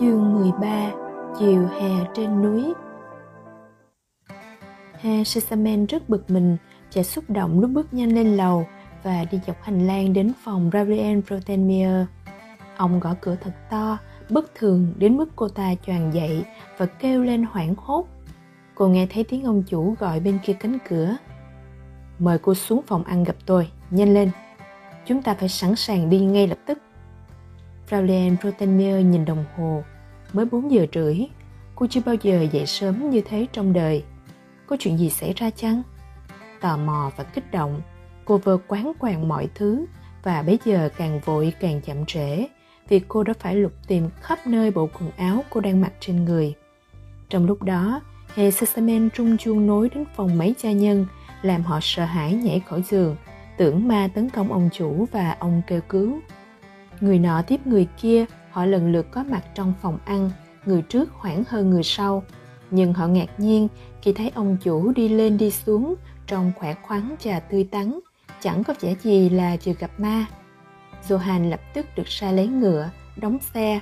Chương 13 Chiều hè trên núi Ha Sesamen rất bực mình và xúc động lúc bước nhanh lên lầu và đi dọc hành lang đến phòng Gabriel Protenmier. Ông gõ cửa thật to, bất thường đến mức cô ta choàng dậy và kêu lên hoảng hốt. Cô nghe thấy tiếng ông chủ gọi bên kia cánh cửa. Mời cô xuống phòng ăn gặp tôi, nhanh lên. Chúng ta phải sẵn sàng đi ngay lập tức. Fraulein Protenmier nhìn đồng hồ, mới 4 giờ rưỡi. Cô chưa bao giờ dậy sớm như thế trong đời. Có chuyện gì xảy ra chăng? Tò mò và kích động, cô vơ quán quàng mọi thứ và bây giờ càng vội càng chậm trễ vì cô đã phải lục tìm khắp nơi bộ quần áo cô đang mặc trên người. Trong lúc đó, Hề Sesamen trung chuông nối đến phòng mấy cha nhân làm họ sợ hãi nhảy khỏi giường, tưởng ma tấn công ông chủ và ông kêu cứu. Người nọ tiếp người kia, họ lần lượt có mặt trong phòng ăn, người trước khoảng hơn người sau. Nhưng họ ngạc nhiên khi thấy ông chủ đi lên đi xuống trong khỏe khoắn và tươi tắn, chẳng có vẻ gì là vừa gặp ma. Johan lập tức được sai lấy ngựa, đóng xe.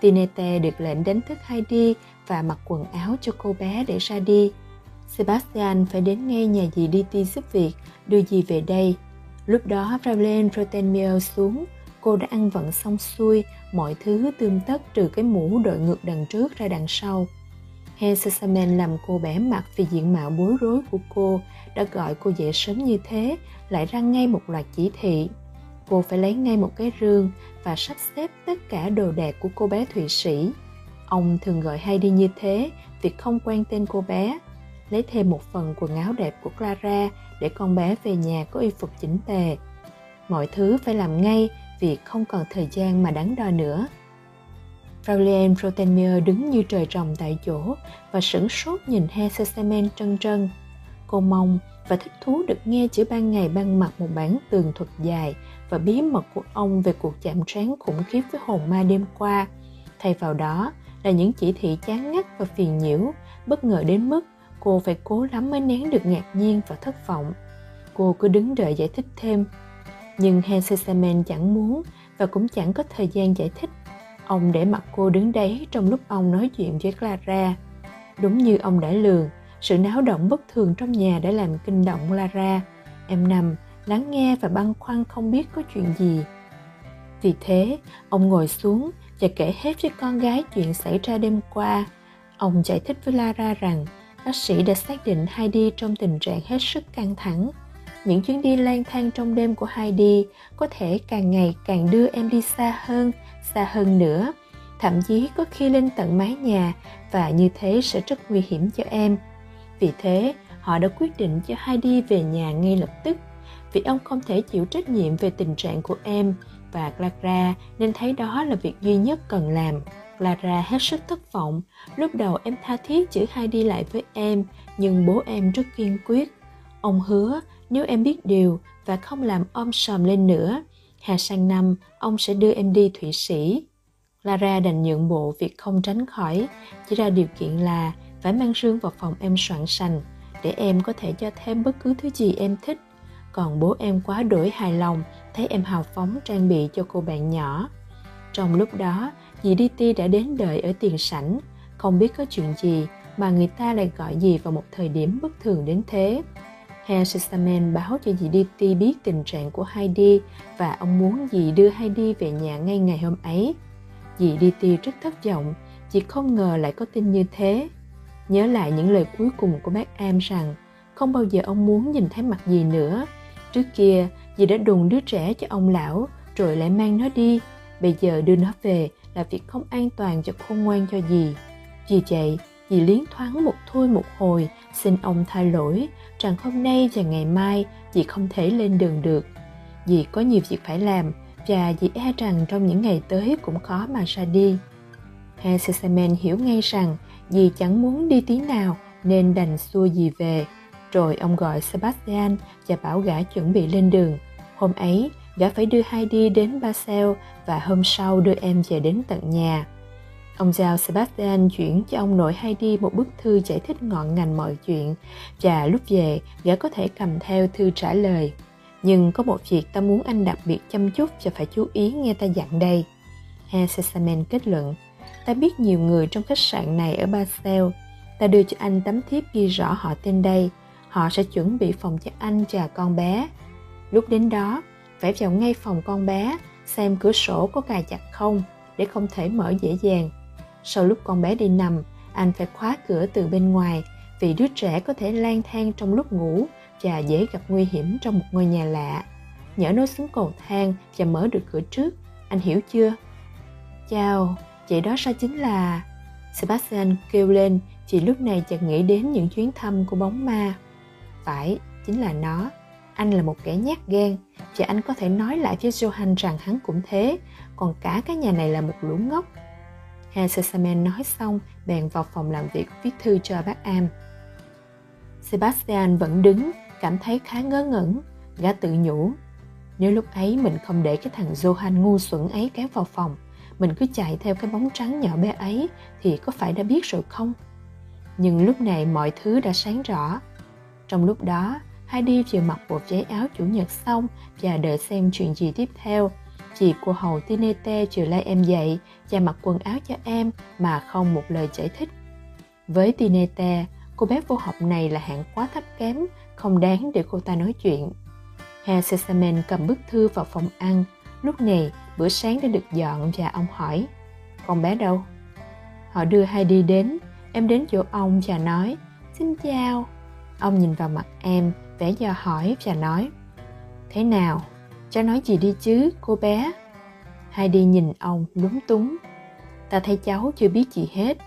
Tinete được lệnh đánh thức Heidi và mặc quần áo cho cô bé để ra đi. Sebastian phải đến ngay nhà dì ti giúp việc, đưa dì về đây. Lúc đó Fraulin Rotenmier xuống, cô đã ăn vận xong xuôi, mọi thứ tươm tất trừ cái mũ đội ngược đằng trước ra đằng sau. Hesesamen làm cô bé mặt vì diện mạo bối rối của cô đã gọi cô dậy sớm như thế, lại ra ngay một loạt chỉ thị. Cô phải lấy ngay một cái rương và sắp xếp tất cả đồ đạc của cô bé Thụy Sĩ. Ông thường gọi Heidi như thế vì không quen tên cô bé. Lấy thêm một phần quần áo đẹp của Clara để con bé về nhà có y phục chỉnh tề. Mọi thứ phải làm ngay việc không còn thời gian mà đắn đo nữa. Fraulein Protenmier đứng như trời trồng tại chỗ và sửng sốt nhìn He Sesamen trân trân. Cô mong và thích thú được nghe chữ ban ngày ban mặt một bản tường thuật dài và bí mật của ông về cuộc chạm trán khủng khiếp với hồn ma đêm qua. Thay vào đó là những chỉ thị chán ngắt và phiền nhiễu, bất ngờ đến mức cô phải cố lắm mới nén được ngạc nhiên và thất vọng. Cô cứ đứng đợi giải thích thêm. Nhưng Hensesamen chẳng muốn và cũng chẳng có thời gian giải thích. Ông để mặc cô đứng đấy trong lúc ông nói chuyện với Clara. Đúng như ông đã lường, sự náo động bất thường trong nhà đã làm kinh động Clara. Em nằm, lắng nghe và băn khoăn không biết có chuyện gì. Vì thế, ông ngồi xuống và kể hết với con gái chuyện xảy ra đêm qua. Ông giải thích với Lara rằng bác sĩ đã xác định Heidi trong tình trạng hết sức căng thẳng. Những chuyến đi lang thang trong đêm của Heidi có thể càng ngày càng đưa em đi xa hơn, xa hơn nữa, thậm chí có khi lên tận mái nhà và như thế sẽ rất nguy hiểm cho em. Vì thế, họ đã quyết định cho Heidi về nhà ngay lập tức vì ông không thể chịu trách nhiệm về tình trạng của em và Clara nên thấy đó là việc duy nhất cần làm. Clara hết sức thất vọng. Lúc đầu em tha thiết chữ hai đi lại với em, nhưng bố em rất kiên quyết. Ông hứa nếu em biết điều và không làm om sòm lên nữa, hè sang năm ông sẽ đưa em đi Thụy Sĩ. lara đành nhượng bộ việc không tránh khỏi, chỉ ra điều kiện là phải mang rương vào phòng em soạn sành để em có thể cho thêm bất cứ thứ gì em thích. Còn bố em quá đổi hài lòng thấy em hào phóng trang bị cho cô bạn nhỏ. Trong lúc đó, dì đi ti đã đến đợi ở tiền sảnh, không biết có chuyện gì mà người ta lại gọi gì vào một thời điểm bất thường đến thế. Herr báo cho dì Diti biết tình trạng của Heidi và ông muốn dì đưa Heidi về nhà ngay ngày hôm ấy. Dì Diti rất thất vọng, chị không ngờ lại có tin như thế. Nhớ lại những lời cuối cùng của bác Am rằng không bao giờ ông muốn nhìn thấy mặt dì nữa. Trước kia, dì đã đùn đứa trẻ cho ông lão rồi lại mang nó đi bây giờ đưa nó về là việc không an toàn cho khôn ngoan cho dì vì vậy dì liến thoáng một thôi một hồi xin ông tha lỗi rằng hôm nay và ngày mai dì không thể lên đường được. Dì có nhiều việc phải làm và dì e rằng trong những ngày tới cũng khó mà ra đi. He Sesamen hiểu ngay rằng dì chẳng muốn đi tí nào nên đành xua dì về. Rồi ông gọi Sebastian và bảo gã chuẩn bị lên đường. Hôm ấy, gã phải đưa Heidi đến Basel và hôm sau đưa em về đến tận nhà. Ông giao Sebastian chuyển cho ông nội Heidi một bức thư giải thích ngọn ngành mọi chuyện và lúc về gã có thể cầm theo thư trả lời. Nhưng có một việc ta muốn anh đặc biệt chăm chút và phải chú ý nghe ta dặn đây. He Sesamen kết luận, Ta biết nhiều người trong khách sạn này ở Basel. Ta đưa cho anh tấm thiếp ghi rõ họ tên đây. Họ sẽ chuẩn bị phòng cho anh và con bé. Lúc đến đó, phải vào ngay phòng con bé, xem cửa sổ có cài chặt không, để không thể mở dễ dàng. Sau lúc con bé đi nằm, anh phải khóa cửa từ bên ngoài vì đứa trẻ có thể lang thang trong lúc ngủ và dễ gặp nguy hiểm trong một ngôi nhà lạ. Nhỡ nó xuống cầu thang và mở được cửa trước, anh hiểu chưa? Chào, vậy đó sao chính là... Sebastian kêu lên chỉ lúc này chợt nghĩ đến những chuyến thăm của bóng ma. Phải, chính là nó. Anh là một kẻ nhát gan và anh có thể nói lại với Johan rằng hắn cũng thế, còn cả cái nhà này là một lũ ngốc. Hansesamen nói xong, bèn vào phòng làm việc viết thư cho bác Am. Sebastian vẫn đứng, cảm thấy khá ngớ ngẩn. Gã tự nhủ, nếu lúc ấy mình không để cái thằng Johan ngu xuẩn ấy kéo vào phòng, mình cứ chạy theo cái bóng trắng nhỏ bé ấy thì có phải đã biết rồi không? Nhưng lúc này mọi thứ đã sáng rõ. Trong lúc đó, Heidi vừa mặc bộ váy áo chủ nhật xong và đợi xem chuyện gì tiếp theo. Chị của hầu Tinete vừa lai em dậy cha mặc quần áo cho em mà không một lời giải thích. Với Tinete, cô bé vô học này là hạng quá thấp kém, không đáng để cô ta nói chuyện. Herr Sesamen cầm bức thư vào phòng ăn. Lúc này, bữa sáng đã được dọn và ông hỏi, con bé đâu? Họ đưa Heidi đến, em đến chỗ ông và nói, xin chào. Ông nhìn vào mặt em, vẻ do hỏi và nói, thế nào, cháu nói gì đi chứ, cô bé? Heidi nhìn ông lúng túng. Ta thấy cháu chưa biết gì hết.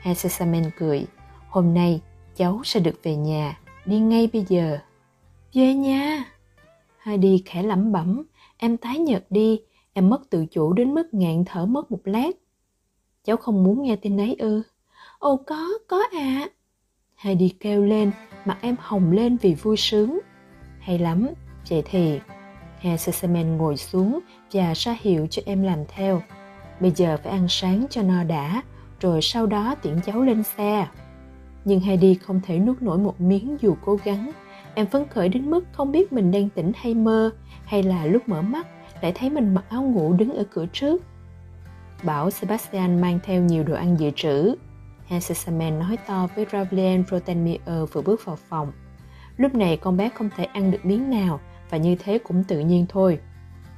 Hesesamen cười, hôm nay cháu sẽ được về nhà, đi ngay bây giờ. Về nhà. Heidi khẽ lẩm bẩm, em tái nhợt đi, em mất tự chủ đến mức ngạn thở mất một lát. Cháu không muốn nghe tin ấy ư? Ồ có, có ạ. À. Heidi kêu lên, mặt em hồng lên vì vui sướng. Hay lắm, vậy thì... Herr Sesemen ngồi xuống và ra hiệu cho em làm theo. Bây giờ phải ăn sáng cho no đã, rồi sau đó tiễn cháu lên xe. Nhưng Heidi không thể nuốt nổi một miếng dù cố gắng. Em phấn khởi đến mức không biết mình đang tỉnh hay mơ, hay là lúc mở mắt lại thấy mình mặc áo ngủ đứng ở cửa trước. Bảo Sebastian mang theo nhiều đồ ăn dự trữ. Hansesamen nói to với Ravlien Protenmier vừa bước vào phòng. Lúc này con bé không thể ăn được miếng nào và như thế cũng tự nhiên thôi.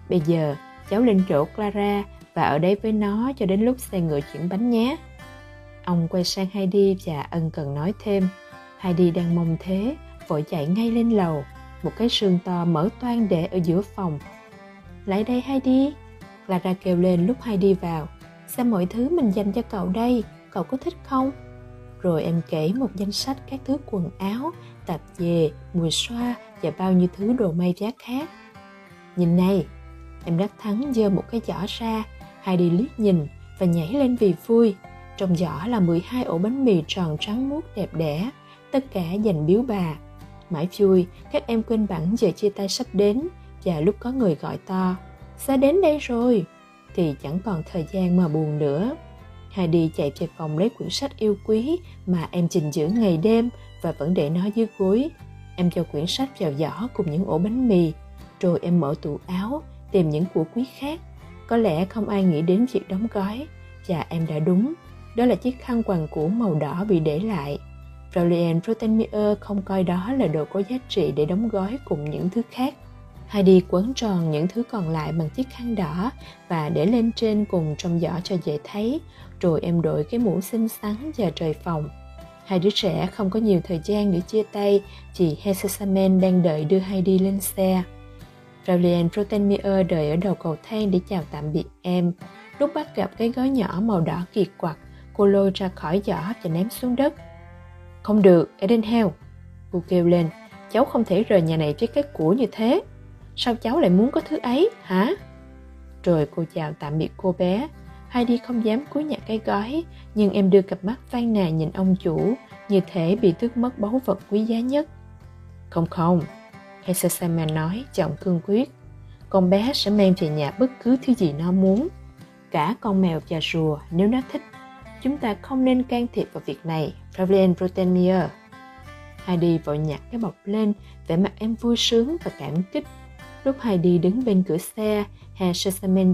Bây giờ, cháu lên chỗ Clara và ở đây với nó cho đến lúc xe ngựa chuyển bánh nhé. Ông quay sang Heidi và ân cần nói thêm. Heidi đang mong thế, vội chạy ngay lên lầu. Một cái sườn to mở toan để ở giữa phòng. Lại đây Heidi. Clara kêu lên lúc Heidi vào. Xem mọi thứ mình dành cho cậu đây, cậu có thích không? Rồi em kể một danh sách các thứ quần áo, tạp dề, mùi xoa và bao nhiêu thứ đồ may giá khác. Nhìn này, em đắc thắng giơ một cái giỏ ra, Heidi liếc nhìn và nhảy lên vì vui. Trong giỏ là 12 ổ bánh mì tròn trắng muốt đẹp đẽ, tất cả dành biếu bà. Mãi vui, các em quên bẵng giờ chia tay sắp đến và lúc có người gọi to, xa đến đây rồi, thì chẳng còn thời gian mà buồn nữa. Heidi chạy về phòng lấy quyển sách yêu quý mà em trình giữ ngày đêm và vẫn để nó dưới gối. Em cho quyển sách vào giỏ cùng những ổ bánh mì, rồi em mở tủ áo tìm những của quý khác. Có lẽ không ai nghĩ đến việc đóng gói, chà em đã đúng. Đó là chiếc khăn quàng cũ màu đỏ bị để lại. Fraulein Rotenmeier không coi đó là đồ có giá trị để đóng gói cùng những thứ khác. Heidi quấn tròn những thứ còn lại bằng chiếc khăn đỏ và để lên trên cùng trong giỏ cho dễ thấy, rồi em đội cái mũ xinh xắn và trời phòng. Hai đứa trẻ không có nhiều thời gian để chia tay, chị Hesesamen đang đợi đưa Heidi lên xe. Fraulein Rotenmeier đợi ở đầu cầu thang để chào tạm biệt em. Lúc bắt gặp cái gói nhỏ màu đỏ kiệt quặc, cô lôi ra khỏi giỏ và ném xuống đất. Không được, Edenhell. Cô kêu lên, cháu không thể rời nhà này với cái của như thế. Sao cháu lại muốn có thứ ấy, hả? Rồi cô chào tạm biệt cô bé. Heidi không dám cúi nhặt cái gói, nhưng em đưa cặp mắt phàn nàn nhìn ông chủ, như thể bị tước mất báu vật quý giá nhất. Không không, Hesesaman nói giọng cương quyết. Con bé sẽ mang về nhà bất cứ thứ gì nó muốn. Cả con mèo và rùa nếu nó thích. Chúng ta không nên can thiệp vào việc này, Pavlen Rotemier. Heidi vội nhặt cái bọc lên, vẻ mặt em vui sướng và cảm kích Lúc Heidi đứng bên cửa xe, Herr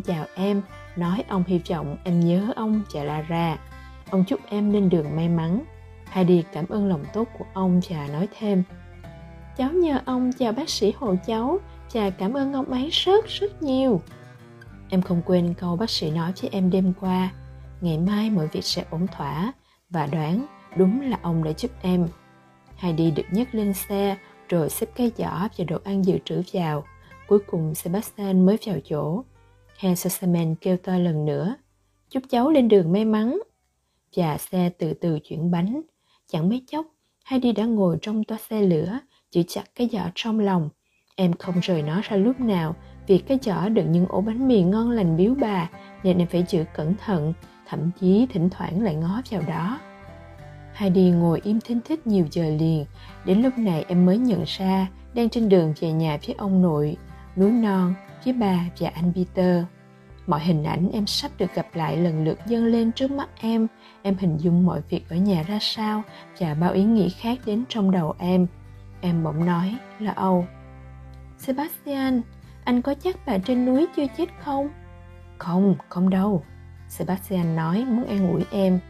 chào em, nói ông hy vọng em nhớ ông và Lara. Ông chúc em lên đường may mắn. Heidi cảm ơn lòng tốt của ông và nói thêm. Cháu nhờ ông chào bác sĩ hộ cháu và cảm ơn ông ấy rất rất nhiều. Em không quên câu bác sĩ nói với em đêm qua. Ngày mai mọi việc sẽ ổn thỏa và đoán đúng là ông đã giúp em. Heidi được nhấc lên xe rồi xếp cái giỏ và đồ ăn dự trữ vào. Cuối cùng Sebastian mới vào chỗ. Herr Sassaman kêu to lần nữa. Chúc cháu lên đường may mắn. Và xe từ từ chuyển bánh. Chẳng mấy chốc, Heidi đã ngồi trong toa xe lửa, giữ chặt cái giỏ trong lòng. Em không rời nó ra lúc nào vì cái giỏ đựng những ổ bánh mì ngon lành biếu bà nên em phải giữ cẩn thận, thậm chí thỉnh thoảng lại ngó vào đó. Heidi ngồi im thinh thích nhiều giờ liền, đến lúc này em mới nhận ra đang trên đường về nhà phía ông nội, núi non, với bà và anh Peter. Mọi hình ảnh em sắp được gặp lại lần lượt dâng lên trước mắt em, em hình dung mọi việc ở nhà ra sao và bao ý nghĩ khác đến trong đầu em. Em bỗng nói là Âu. Sebastian, anh có chắc bà trên núi chưa chết không? Không, không đâu. Sebastian nói muốn an ủi em.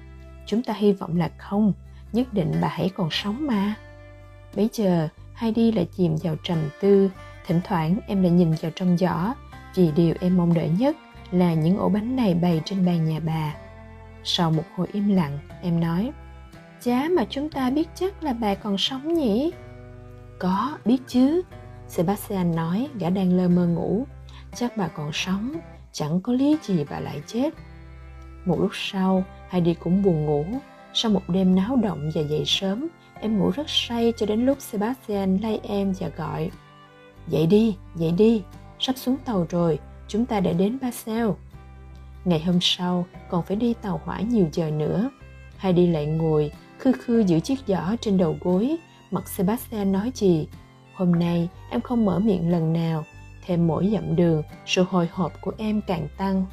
Chúng ta hy vọng là không, nhất định bà hãy còn sống mà. Bây giờ, Heidi lại chìm vào trầm tư, thỉnh thoảng em lại nhìn vào trong giỏ, vì điều em mong đợi nhất là những ổ bánh này bày trên bàn nhà bà. Sau một hồi im lặng, em nói, Chá mà chúng ta biết chắc là bà còn sống nhỉ? Có, biết chứ. Sebastian nói, gã đang lơ mơ ngủ. Chắc bà còn sống, chẳng có lý gì bà lại chết. Một lúc sau, Heidi cũng buồn ngủ. Sau một đêm náo động và dậy sớm, em ngủ rất say cho đến lúc Sebastian lay em và gọi. Dậy đi, dậy đi, sắp xuống tàu rồi, chúng ta đã đến Basel. Ngày hôm sau, còn phải đi tàu hỏa nhiều giờ nữa. Heidi lại ngồi, khư khư giữ chiếc giỏ trên đầu gối, mặt Sebastian nói gì. Hôm nay em không mở miệng lần nào, thêm mỗi dặm đường, sự hồi hộp của em càng tăng.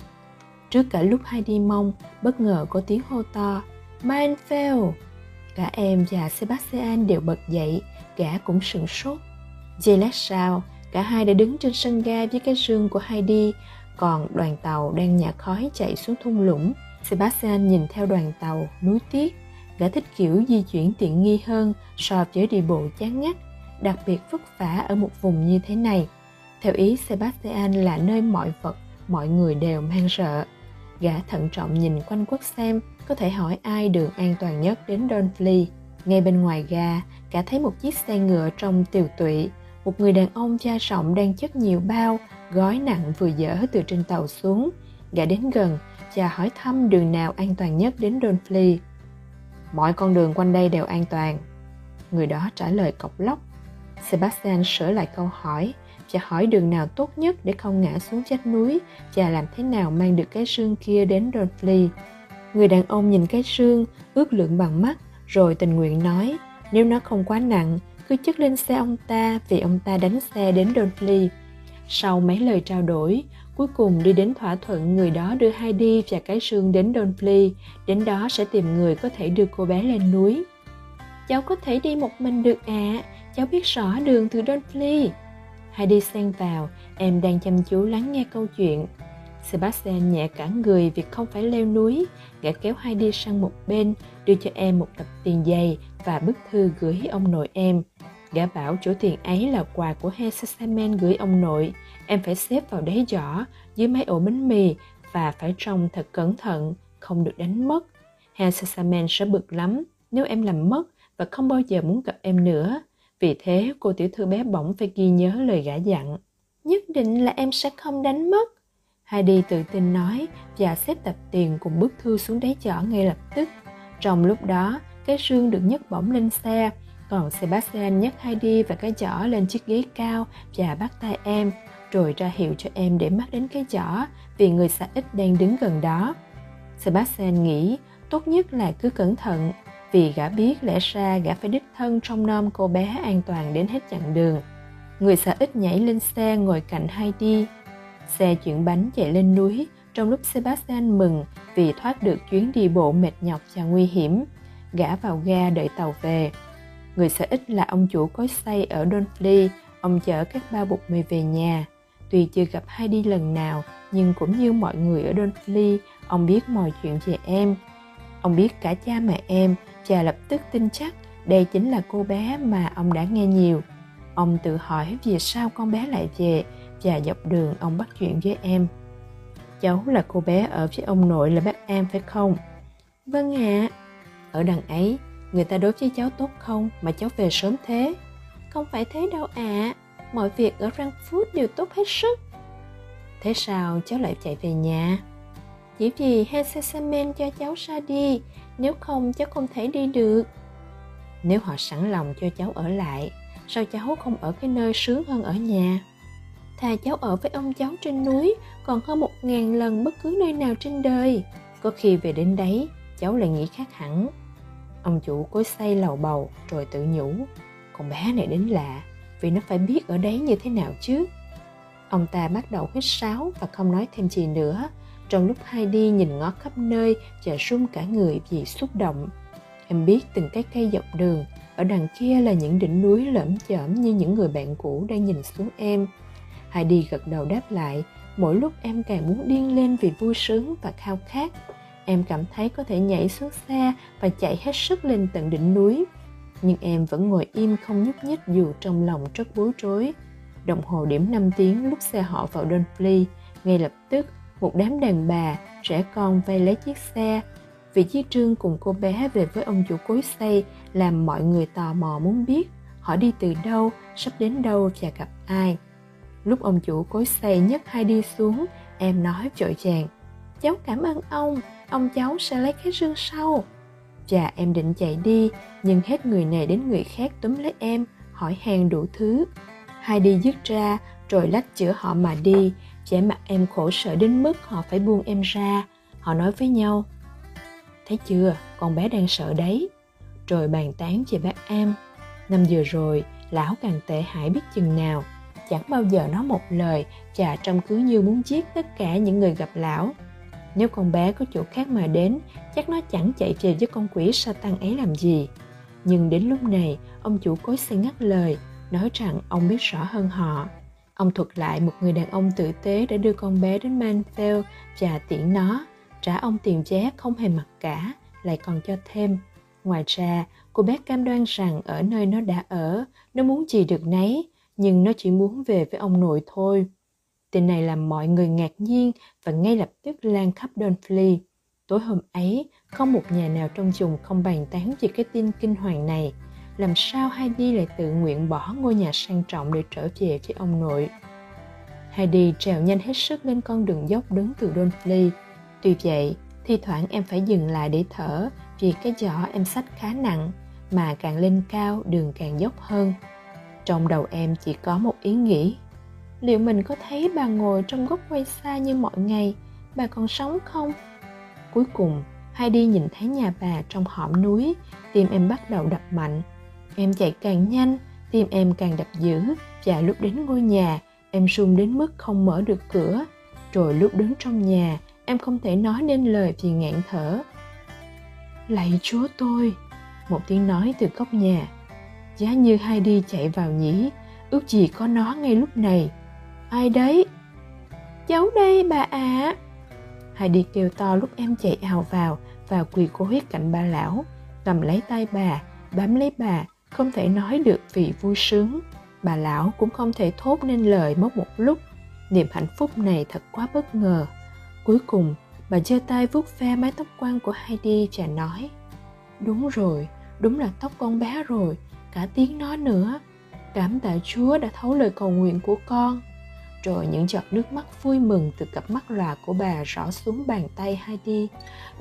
Trước cả lúc hai đi mông bất ngờ có tiếng hô to, Manfell Cả em và Sebastian đều bật dậy, gã cũng sửng sốt. Giây lát sau, cả hai đã đứng trên sân ga với cái rương của Heidi, còn đoàn tàu đang nhả khói chạy xuống thung lũng. Sebastian nhìn theo đoàn tàu, núi tiếc, gã thích kiểu di chuyển tiện nghi hơn so với đi bộ chán ngắt, đặc biệt vất vả ở một vùng như thế này. Theo ý Sebastian là nơi mọi vật, mọi người đều mang sợ. Gã thận trọng nhìn quanh quất xem có thể hỏi ai đường an toàn nhất đến Donfley. Ngay bên ngoài ga, gã thấy một chiếc xe ngựa trong tiều tụy. Một người đàn ông da rộng đang chất nhiều bao, gói nặng vừa dở từ trên tàu xuống. Gã đến gần và hỏi thăm đường nào an toàn nhất đến Donfley. Mọi con đường quanh đây đều an toàn. Người đó trả lời cọc lóc. Sebastian sửa lại câu hỏi và hỏi đường nào tốt nhất để không ngã xuống chết núi và làm thế nào mang được cái xương kia đến Donfley. Người đàn ông nhìn cái xương, ước lượng bằng mắt, rồi tình nguyện nói, nếu nó không quá nặng, cứ chất lên xe ông ta vì ông ta đánh xe đến Donfley. Sau mấy lời trao đổi, cuối cùng đi đến thỏa thuận người đó đưa Heidi và cái xương đến Donfley, đến đó sẽ tìm người có thể đưa cô bé lên núi. Cháu có thể đi một mình được ạ, à. cháu biết rõ đường từ Donfley. Heidi xen vào, em đang chăm chú lắng nghe câu chuyện. Sebastian nhẹ cả người vì không phải leo núi, gã kéo Heidi sang một bên, đưa cho em một tập tiền giày và bức thư gửi ông nội em. Gã bảo chỗ tiền ấy là quà của Hesasamen gửi ông nội, em phải xếp vào đáy giỏ dưới mấy ổ bánh mì và phải trông thật cẩn thận, không được đánh mất. Hesasamen sẽ bực lắm nếu em làm mất và không bao giờ muốn gặp em nữa. Vì thế cô tiểu thư bé bỏng phải ghi nhớ lời gã dặn. Nhất định là em sẽ không đánh mất. Heidi tự tin nói và xếp tập tiền cùng bức thư xuống đáy giỏ ngay lập tức. Trong lúc đó, cái xương được nhấc bổng lên xe, còn Sebastian nhấc Heidi và cái giỏ lên chiếc ghế cao và bắt tay em, rồi ra hiệu cho em để mắt đến cái giỏ vì người xã ít đang đứng gần đó. Sebastian nghĩ tốt nhất là cứ cẩn thận vì gã biết lẽ ra gã phải đích thân trông nom cô bé an toàn đến hết chặng đường. Người xã ít nhảy lên xe ngồi cạnh Heidi. Xe chuyển bánh chạy lên núi trong lúc Sebastian mừng vì thoát được chuyến đi bộ mệt nhọc và nguy hiểm. Gã vào ga đợi tàu về. Người xã ít là ông chủ cối xay ở Donfley, ông chở các ba bột mì về nhà. Tuy chưa gặp Heidi lần nào, nhưng cũng như mọi người ở Donfley, ông biết mọi chuyện về em. Ông biết cả cha mẹ em, cha lập tức tin chắc đây chính là cô bé mà ông đã nghe nhiều. Ông tự hỏi vì sao con bé lại về và dọc đường ông bắt chuyện với em. Cháu là cô bé ở với ông nội là bác em phải không? Vâng ạ. À. Ở đằng ấy, người ta đối với cháu tốt không mà cháu về sớm thế? Không phải thế đâu ạ. À. Mọi việc ở Frankfurt đều tốt hết sức. Thế sao cháu lại chạy về nhà? Chỉ vì Hesesamen cho cháu ra đi, nếu không cháu không thể đi được. Nếu họ sẵn lòng cho cháu ở lại, sao cháu không ở cái nơi sướng hơn ở nhà? Thà cháu ở với ông cháu trên núi còn hơn một ngàn lần bất cứ nơi nào trên đời. Có khi về đến đấy, cháu lại nghĩ khác hẳn. Ông chủ cối say lầu bầu rồi tự nhủ. Con bé này đến lạ, vì nó phải biết ở đấy như thế nào chứ. Ông ta bắt đầu hít sáo và không nói thêm gì nữa. Trong lúc hai đi nhìn ngó khắp nơi và run cả người vì xúc động. Em biết từng cái cây dọc đường, ở đằng kia là những đỉnh núi lởm chởm như những người bạn cũ đang nhìn xuống em. Heidi gật đầu đáp lại, mỗi lúc em càng muốn điên lên vì vui sướng và khao khát. Em cảm thấy có thể nhảy xuống xa và chạy hết sức lên tận đỉnh núi. Nhưng em vẫn ngồi im không nhúc nhích dù trong lòng rất bối rối. Đồng hồ điểm 5 tiếng lúc xe họ vào Dunfley, ngay lập tức một đám đàn bà, trẻ con vây lấy chiếc xe. Vị trí Trương cùng cô bé về với ông chủ cối xây làm mọi người tò mò muốn biết họ đi từ đâu, sắp đến đâu và gặp ai. Lúc ông chủ cối xây nhấc hai đi xuống, em nói vội vàng. Cháu cảm ơn ông, ông cháu sẽ lấy cái rương sau. Chà em định chạy đi, nhưng hết người này đến người khác túm lấy em, hỏi hàng đủ thứ. Hai đi dứt ra, rồi lách chữa họ mà đi, vẻ mặt em khổ sở đến mức họ phải buông em ra. Họ nói với nhau, thấy chưa, con bé đang sợ đấy. Rồi bàn tán về bác em. Năm vừa rồi, lão càng tệ hại biết chừng nào chẳng bao giờ nói một lời chà trông cứ như muốn giết tất cả những người gặp lão nếu con bé có chỗ khác mà đến, chắc nó chẳng chạy về với con quỷ sa ấy làm gì. Nhưng đến lúc này, ông chủ cối xe ngắt lời, nói rằng ông biết rõ hơn họ. Ông thuật lại một người đàn ông tử tế đã đưa con bé đến Manfield và tiễn nó. Trả ông tiền vé không hề mặc cả, lại còn cho thêm. Ngoài ra, cô bé cam đoan rằng ở nơi nó đã ở, nó muốn gì được nấy, nhưng nó chỉ muốn về với ông nội thôi. Tin này làm mọi người ngạc nhiên và ngay lập tức lan khắp Donfley. Tối hôm ấy, không một nhà nào trong chùng không bàn tán về cái tin kinh hoàng này. Làm sao Heidi lại tự nguyện bỏ ngôi nhà sang trọng để trở về với ông nội? Heidi trèo nhanh hết sức lên con đường dốc đứng từ Donfley. Tuy vậy, thi thoảng em phải dừng lại để thở vì cái giỏ em sách khá nặng, mà càng lên cao đường càng dốc hơn trong đầu em chỉ có một ý nghĩ liệu mình có thấy bà ngồi trong góc quay xa như mọi ngày, bà còn sống không? Cuối cùng, Heidi nhìn thấy nhà bà trong hõm núi, tim em bắt đầu đập mạnh. Em chạy càng nhanh, tim em càng đập dữ, và lúc đến ngôi nhà, em run đến mức không mở được cửa. Rồi lúc đứng trong nhà, em không thể nói nên lời vì ngạn thở. Lạy chúa tôi, một tiếng nói từ góc nhà. Giá như Heidi chạy vào nhỉ, ước gì có nó ngay lúc này ai đấy? Cháu đây bà ạ. À. Heidi kêu to lúc em chạy ào vào và quỳ gối cạnh bà lão, cầm lấy tay bà, bám lấy bà, không thể nói được vì vui sướng. Bà lão cũng không thể thốt nên lời mất một lúc. Niềm hạnh phúc này thật quá bất ngờ. Cuối cùng, bà giơ tay vuốt ve mái tóc quăn của Heidi và nói, đúng rồi, đúng là tóc con bé rồi, cả tiếng nói nữa. Cảm tạ chúa đã thấu lời cầu nguyện của con rồi những giọt nước mắt vui mừng từ cặp mắt lòa của bà rõ xuống bàn tay Heidi.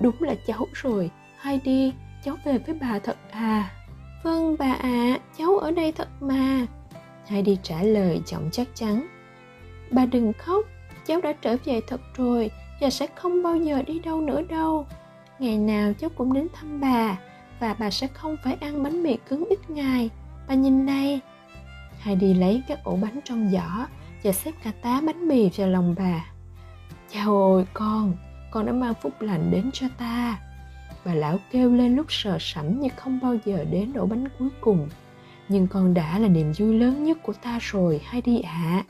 Đúng là cháu rồi, Heidi, cháu về với bà thật à? Vâng bà ạ, à, cháu ở đây thật mà. Heidi trả lời giọng chắc chắn. Bà đừng khóc, cháu đã trở về thật rồi và sẽ không bao giờ đi đâu nữa đâu. Ngày nào cháu cũng đến thăm bà, và bà sẽ không phải ăn bánh mì cứng ít ngày bà nhìn đây đi lấy các ổ bánh trong giỏ và xếp cả tá bánh mì vào lòng bà chào ôi con con đã mang phúc lành đến cho ta bà lão kêu lên lúc sợ sẩm như không bao giờ đến ổ bánh cuối cùng nhưng con đã là niềm vui lớn nhất của ta rồi hay đi ạ à.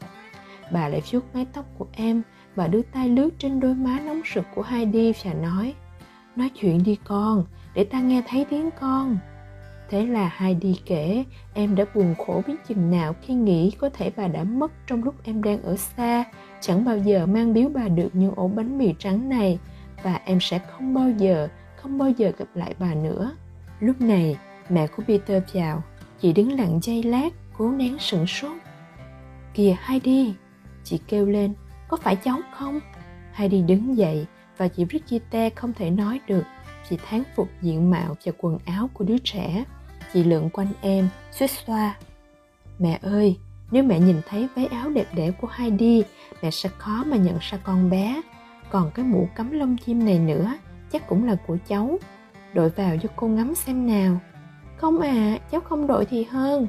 bà lại vuốt mái tóc của em và đưa tay lướt trên đôi má nóng sực của Heidi và nói Nói chuyện đi con, để ta nghe thấy tiếng con. Thế là Heidi kể, em đã buồn khổ biết chừng nào khi nghĩ có thể bà đã mất trong lúc em đang ở xa, chẳng bao giờ mang biếu bà được những ổ bánh mì trắng này và em sẽ không bao giờ, không bao giờ gặp lại bà nữa. Lúc này, mẹ của Peter vào chị đứng lặng giây lát, cố nén sửng sốt. Kìa Heidi, chị kêu lên, có phải cháu không? Heidi đứng dậy và chị Brigitte không thể nói được. Chị thán phục diện mạo và quần áo của đứa trẻ. Chị lượn quanh em, suýt xoa. Mẹ ơi, nếu mẹ nhìn thấy váy áo đẹp đẽ của Heidi, mẹ sẽ khó mà nhận ra con bé. Còn cái mũ cắm lông chim này nữa, chắc cũng là của cháu. Đội vào cho cô ngắm xem nào. Không à, cháu không đội thì hơn.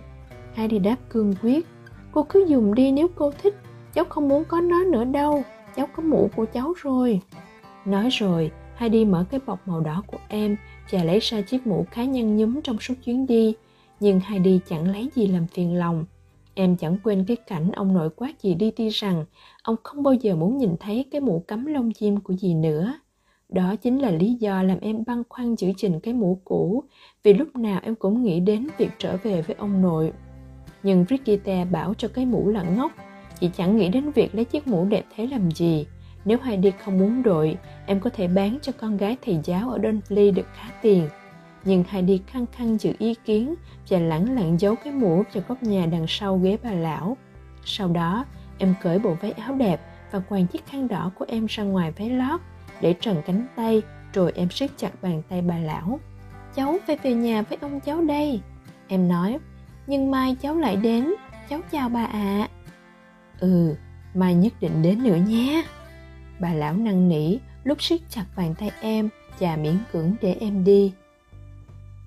Heidi đáp cương quyết. Cô cứ dùng đi nếu cô thích, cháu không muốn có nó nữa đâu. Cháu có mũ của cháu rồi. Nói rồi, Heidi mở cái bọc màu đỏ của em và lấy ra chiếc mũ cá nhân nhúm trong suốt chuyến đi. Nhưng Heidi chẳng lấy gì làm phiền lòng. Em chẳng quên cái cảnh ông nội quát dì đi ti rằng ông không bao giờ muốn nhìn thấy cái mũ cắm lông chim của dì nữa. Đó chính là lý do làm em băn khoăn giữ gìn cái mũ cũ, vì lúc nào em cũng nghĩ đến việc trở về với ông nội. Nhưng Brigitte bảo cho cái mũ là ngốc, chị chẳng nghĩ đến việc lấy chiếc mũ đẹp thế làm gì. Nếu Heidi không muốn đội, em có thể bán cho con gái thầy giáo ở Dunfley được khá tiền. Nhưng Heidi khăng khăng giữ ý kiến và lẳng lặng giấu cái mũ vào góc nhà đằng sau ghế bà lão. Sau đó, em cởi bộ váy áo đẹp và quàng chiếc khăn đỏ của em ra ngoài váy lót để trần cánh tay rồi em siết chặt bàn tay bà lão. Cháu phải về nhà với ông cháu đây. Em nói, nhưng mai cháu lại đến, cháu chào bà ạ. À. Ừ, mai nhất định đến nữa nhé bà lão năn nỉ, lúc siết chặt bàn tay em và miễn cưỡng để em đi.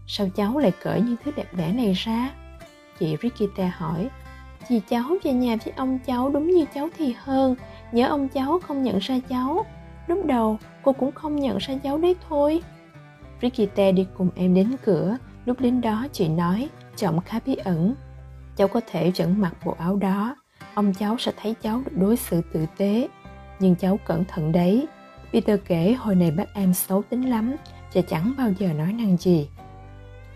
Sao cháu lại cởi những thứ đẹp đẽ này ra? Chị Rikita hỏi. Chị cháu về nhà với ông cháu đúng như cháu thì hơn. Nhớ ông cháu không nhận ra cháu. Lúc đầu, cô cũng không nhận ra cháu đấy thôi. Rikita đi cùng em đến cửa. Lúc đến đó, chị nói, giọng khá bí ẩn. Cháu có thể vẫn mặc bộ áo đó. Ông cháu sẽ thấy cháu được đối xử tử tế nhưng cháu cẩn thận đấy. Peter kể hồi này bác em xấu tính lắm chả chẳng bao giờ nói năng gì.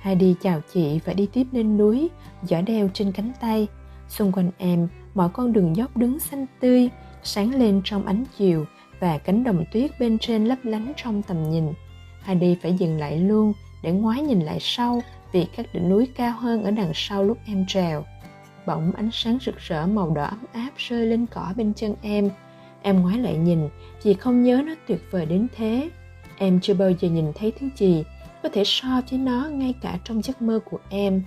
Heidi chào chị và đi tiếp lên núi, giỏ đeo trên cánh tay. Xung quanh em, mọi con đường dốc đứng xanh tươi, sáng lên trong ánh chiều và cánh đồng tuyết bên trên lấp lánh trong tầm nhìn. Heidi phải dừng lại luôn để ngoái nhìn lại sau vì các đỉnh núi cao hơn ở đằng sau lúc em trèo. Bỗng ánh sáng rực rỡ màu đỏ ấm áp rơi lên cỏ bên chân em Em ngoái lại nhìn, chị không nhớ nó tuyệt vời đến thế. Em chưa bao giờ nhìn thấy thứ gì có thể so với nó ngay cả trong giấc mơ của em.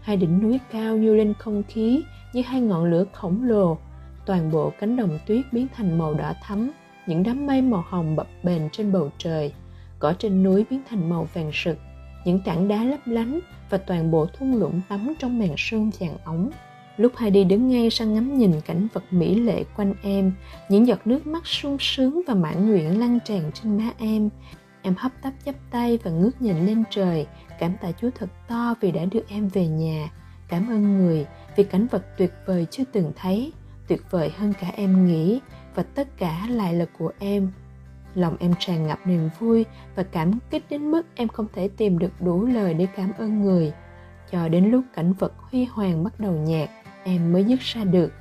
Hai đỉnh núi cao như lên không khí như hai ngọn lửa khổng lồ. Toàn bộ cánh đồng tuyết biến thành màu đỏ thắm, những đám mây màu hồng bập bềnh trên bầu trời. Cỏ trên núi biến thành màu vàng sực, những tảng đá lấp lánh và toàn bộ thung lũng tắm trong màn sương vàng ống. Lúc Heidi đứng ngay sang ngắm nhìn cảnh vật mỹ lệ quanh em, những giọt nước mắt sung sướng và mãn nguyện lăn tràn trên má em. Em hấp tấp chắp tay và ngước nhìn lên trời, cảm tạ Chúa thật to vì đã đưa em về nhà. Cảm ơn người vì cảnh vật tuyệt vời chưa từng thấy, tuyệt vời hơn cả em nghĩ và tất cả lại là của em. Lòng em tràn ngập niềm vui và cảm kích đến mức em không thể tìm được đủ lời để cảm ơn người. Cho đến lúc cảnh vật huy hoàng bắt đầu nhạt, em mới dứt ra được.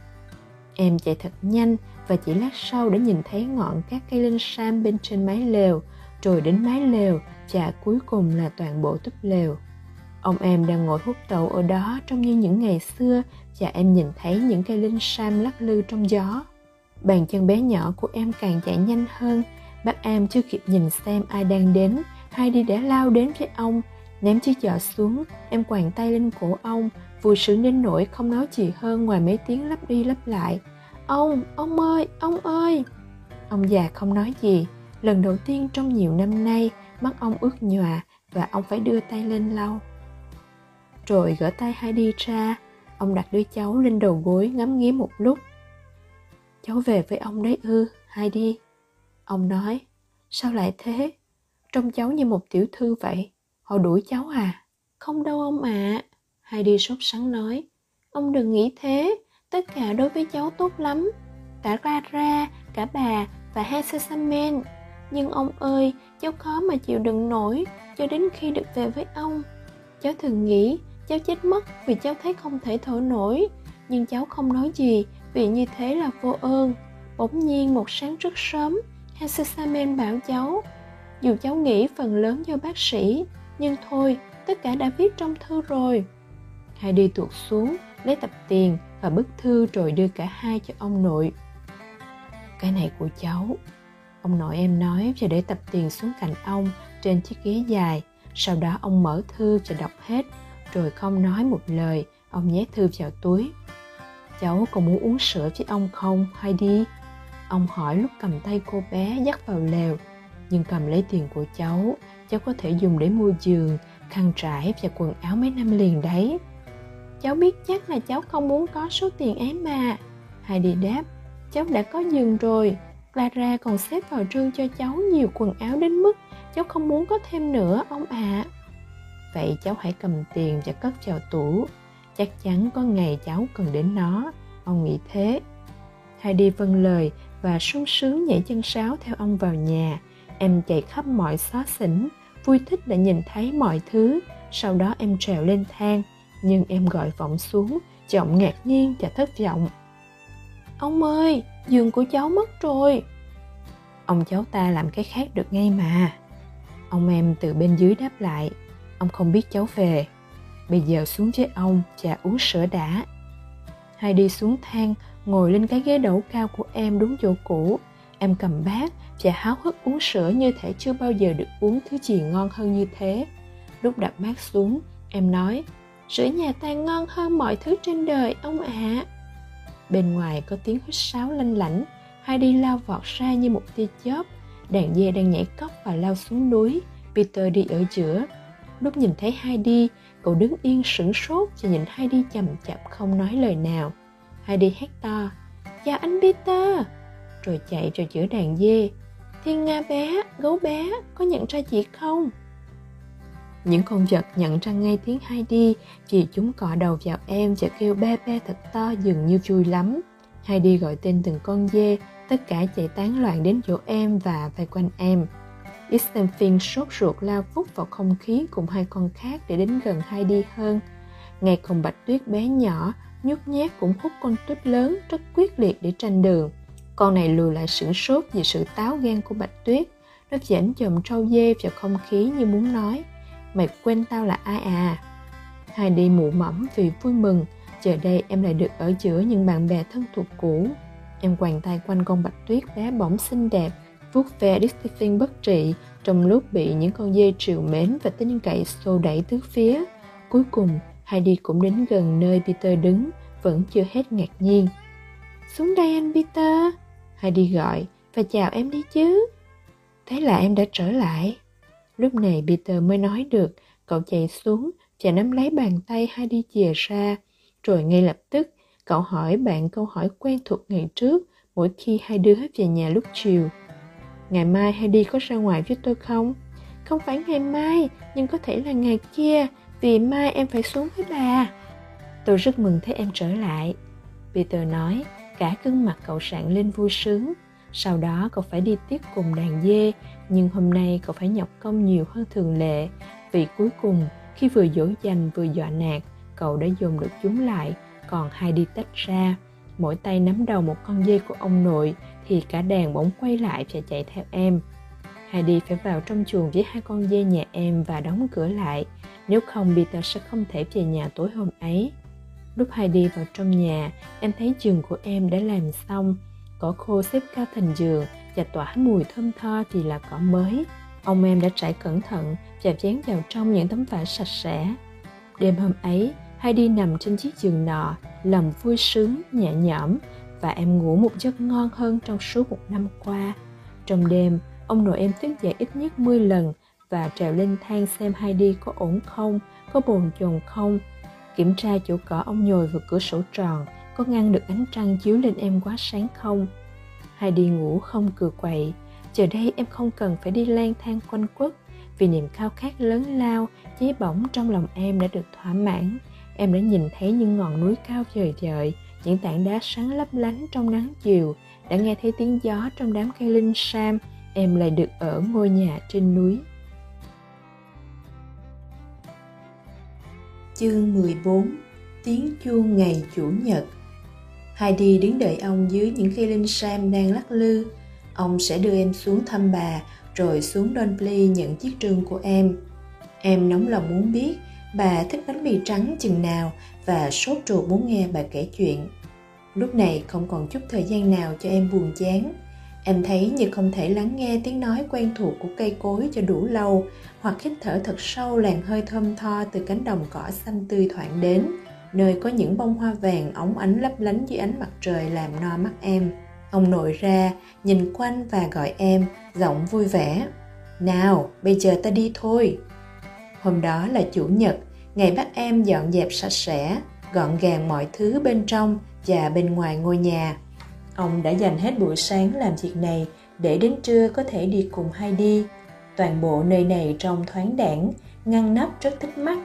Em chạy thật nhanh và chỉ lát sau đã nhìn thấy ngọn các cây linh sam bên trên mái lều, rồi đến mái lều và cuối cùng là toàn bộ túp lều. Ông em đang ngồi hút tẩu ở đó trông như những ngày xưa và em nhìn thấy những cây linh sam lắc lư trong gió. Bàn chân bé nhỏ của em càng chạy nhanh hơn. Bác em chưa kịp nhìn xem ai đang đến hai đi đã lao đến với ông. Ném chiếc giỏ xuống, em quàng tay lên cổ ông vui sướng đến nỗi không nói gì hơn ngoài mấy tiếng lắp đi lắp lại. Ông ông ơi ông ơi! Ông già không nói gì. Lần đầu tiên trong nhiều năm nay, mắt ông ướt nhòa và ông phải đưa tay lên lau. Rồi gỡ tay hai đi ra, ông đặt đứa cháu lên đầu gối ngắm nghía một lúc. Cháu về với ông đấy ư, hai đi. Ông nói, sao lại thế? Trông cháu như một tiểu thư vậy. Họ đuổi cháu à? Không đâu ông ạ. à. Heidi sốt sắng nói, ông đừng nghĩ thế, tất cả đối với cháu tốt lắm. cả Clara, cả bà và Hesesamen. Nhưng ông ơi, cháu khó mà chịu đựng nổi cho đến khi được về với ông. Cháu thường nghĩ cháu chết mất vì cháu thấy không thể thở nổi, nhưng cháu không nói gì vì như thế là vô ơn. Bỗng nhiên một sáng rất sớm, Hesesamen bảo cháu, dù cháu nghĩ phần lớn do bác sĩ, nhưng thôi, tất cả đã viết trong thư rồi. Hai đi tuột xuống, lấy tập tiền và bức thư rồi đưa cả hai cho ông nội. Cái này của cháu. Ông nội em nói và để tập tiền xuống cạnh ông trên chiếc ghế dài. Sau đó ông mở thư và đọc hết, rồi không nói một lời, ông nhét thư vào túi. Cháu còn muốn uống sữa với ông không, hay đi? Ông hỏi lúc cầm tay cô bé dắt vào lều, nhưng cầm lấy tiền của cháu, cháu có thể dùng để mua giường, khăn trải và quần áo mấy năm liền đấy. Cháu biết chắc là cháu không muốn có số tiền ấy mà. Heidi đáp, cháu đã có giường rồi. Clara còn xếp vào trương cho cháu nhiều quần áo đến mức cháu không muốn có thêm nữa ông ạ. À. Vậy cháu hãy cầm tiền và cất vào tủ. Chắc chắn có ngày cháu cần đến nó. Ông nghĩ thế. Heidi vâng lời và sung sướng nhảy chân sáo theo ông vào nhà. Em chạy khắp mọi xó xỉnh, vui thích đã nhìn thấy mọi thứ. Sau đó em trèo lên thang, nhưng em gọi vọng xuống, giọng ngạc nhiên và thất vọng. Ông ơi, giường của cháu mất rồi. Ông cháu ta làm cái khác được ngay mà. Ông em từ bên dưới đáp lại. Ông không biết cháu về. Bây giờ xuống với ông trà uống sữa đã. Hai đi xuống thang, ngồi lên cái ghế đẩu cao của em đúng chỗ cũ. Em cầm bát và háo hức uống sữa như thể chưa bao giờ được uống thứ gì ngon hơn như thế. Lúc đặt bát xuống, em nói sữa nhà ta ngon hơn mọi thứ trên đời, ông ạ. À. bên ngoài có tiếng huýt sáo lanh lảnh. Hai đi lao vọt ra như một tia chớp. Đàn dê đang nhảy cóc và lao xuống núi. Peter đi ở giữa. Lúc nhìn thấy hai đi, cậu đứng yên sửng sốt và nhìn hai đi chậm chậm không nói lời nào. Hai đi hét to, chào anh peter! Rồi chạy vào giữa đàn dê. Thiên nga bé, gấu bé, có nhận ra chị không? Những con vật nhận ra ngay tiếng hai đi vì chúng cọ đầu vào em và kêu be be thật to dường như vui lắm. Hai đi gọi tên từng con dê, tất cả chạy tán loạn đến chỗ em và vây quanh em. Istanfin sốt ruột lao vút vào không khí cùng hai con khác để đến gần hai đi hơn. Ngay cùng bạch tuyết bé nhỏ, nhút nhát cũng hút con tuyết lớn rất quyết liệt để tranh đường. Con này lùi lại sửng sốt vì sự táo gan của bạch tuyết. Nó dễn chồm trâu dê vào không khí như muốn nói – mày quên tao là ai à? Hai đi mụ mẫm vì vui mừng. Giờ đây em lại được ở giữa những bạn bè thân thuộc cũ. Em quàng tay quanh con bạch tuyết bé bỏng xinh đẹp, vuốt ve Stephen bất trị, trong lúc bị những con dê triều mến và tin cậy xô đẩy tứ phía. Cuối cùng Heidi cũng đến gần nơi Peter đứng, vẫn chưa hết ngạc nhiên. Xuống đây anh Peter Heidi gọi, và chào em đi chứ. Thế là em đã trở lại. Lúc này Peter mới nói được, cậu chạy xuống và nắm lấy bàn tay hai đi chìa ra. Rồi ngay lập tức, cậu hỏi bạn câu hỏi quen thuộc ngày trước mỗi khi hai đứa về nhà lúc chiều. Ngày mai hai đi có ra ngoài với tôi không? Không phải ngày mai, nhưng có thể là ngày kia, vì mai em phải xuống với bà. Tôi rất mừng thấy em trở lại. Peter nói, cả gương mặt cậu sạng lên vui sướng. Sau đó cậu phải đi tiếp cùng đàn dê, nhưng hôm nay cậu phải nhọc công nhiều hơn thường lệ. Vì cuối cùng, khi vừa dỗ dành vừa dọa nạt, cậu đã dồn được chúng lại, còn hai đi tách ra. Mỗi tay nắm đầu một con dê của ông nội, thì cả đàn bỗng quay lại và chạy theo em. Heidi phải vào trong chuồng với hai con dê nhà em và đóng cửa lại. Nếu không, Peter sẽ không thể về nhà tối hôm ấy. Lúc Heidi vào trong nhà, em thấy giường của em đã làm xong cỏ khô xếp cao thành giường và tỏa mùi thơm tho thì là cỏ mới. Ông em đã trải cẩn thận và dán vào trong những tấm vải sạch sẽ. Đêm hôm ấy, Heidi nằm trên chiếc giường nọ, lòng vui sướng, nhẹ nhõm và em ngủ một giấc ngon hơn trong suốt một năm qua. Trong đêm, ông nội em thức dậy ít nhất 10 lần và trèo lên thang xem Heidi có ổn không, có bồn chồn không. Kiểm tra chỗ cỏ ông nhồi vào cửa sổ tròn, có ngăn được ánh trăng chiếu lên em quá sáng không? Hay đi ngủ không cừa quậy? Giờ đây em không cần phải đi lang thang quanh quất. Vì niềm khao khát lớn lao cháy bỏng trong lòng em đã được thỏa mãn. Em đã nhìn thấy những ngọn núi cao vời vợi những tảng đá sáng lấp lánh trong nắng chiều. Đã nghe thấy tiếng gió trong đám cây linh sam, em lại được ở ngôi nhà trên núi. Chương 14 Tiếng chuông ngày Chủ nhật. Heidi đứng đợi ông dưới những cây linh sam đang lắc lư. Ông sẽ đưa em xuống thăm bà, rồi xuống Donpley nhận chiếc trương của em. Em nóng lòng muốn biết bà thích bánh mì trắng chừng nào và sốt ruột muốn nghe bà kể chuyện. Lúc này không còn chút thời gian nào cho em buồn chán. Em thấy như không thể lắng nghe tiếng nói quen thuộc của cây cối cho đủ lâu hoặc hít thở thật sâu làn hơi thơm tho từ cánh đồng cỏ xanh tươi thoảng đến, nơi có những bông hoa vàng óng ánh lấp lánh dưới ánh mặt trời làm no mắt em. Ông nội ra, nhìn quanh và gọi em, giọng vui vẻ. Nào, bây giờ ta đi thôi. Hôm đó là chủ nhật, ngày bắt em dọn dẹp sạch sẽ, gọn gàng mọi thứ bên trong và bên ngoài ngôi nhà. Ông đã dành hết buổi sáng làm việc này để đến trưa có thể đi cùng hai đi. Toàn bộ nơi này trông thoáng đãng, ngăn nắp rất thích mắt.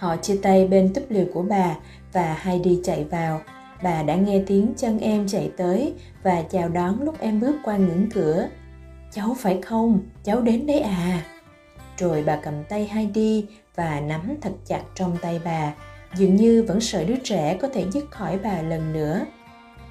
Họ chia tay bên túp lều của bà và Heidi đi chạy vào. Bà đã nghe tiếng chân em chạy tới và chào đón lúc em bước qua ngưỡng cửa. Cháu phải không? Cháu đến đấy à? Rồi bà cầm tay Heidi đi và nắm thật chặt trong tay bà dường như vẫn sợ đứa trẻ có thể dứt khỏi bà lần nữa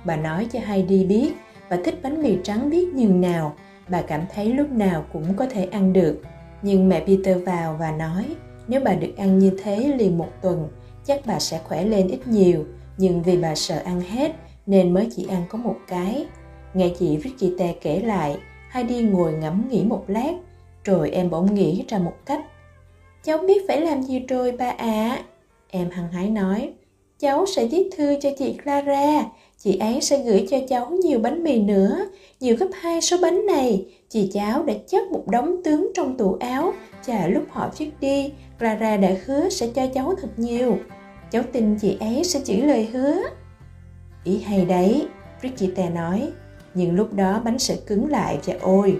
bà nói cho Heidi biết, bà thích bánh mì trắng biết nhường nào bà cảm thấy lúc nào cũng có thể ăn được nhưng mẹ Peter vào và nói nếu bà được ăn như thế liền một tuần chắc bà sẽ khỏe lên ít nhiều. Nhưng vì bà sợ ăn hết nên mới chỉ ăn có một cái. Nghe chị Ricky kể lại Heidi ngồi ngẫm nghĩ một lát rồi em bỗng nghĩ ra một cách. Cháu biết phải làm gì rồi ba ạ? À. Em hăng hái nói, cháu sẽ viết thư cho chị Clara, chị ấy sẽ gửi cho cháu nhiều bánh mì nữa, nhiều gấp hai số bánh này. Chị cháu đã chất một đống tướng trong tủ áo, chờ lúc họ viết đi, Clara đã hứa sẽ cho cháu thật nhiều. Cháu tin chị ấy sẽ giữ lời hứa. Ý hay đấy, Brigitte nói, nhưng lúc đó bánh sẽ cứng lại và ôi.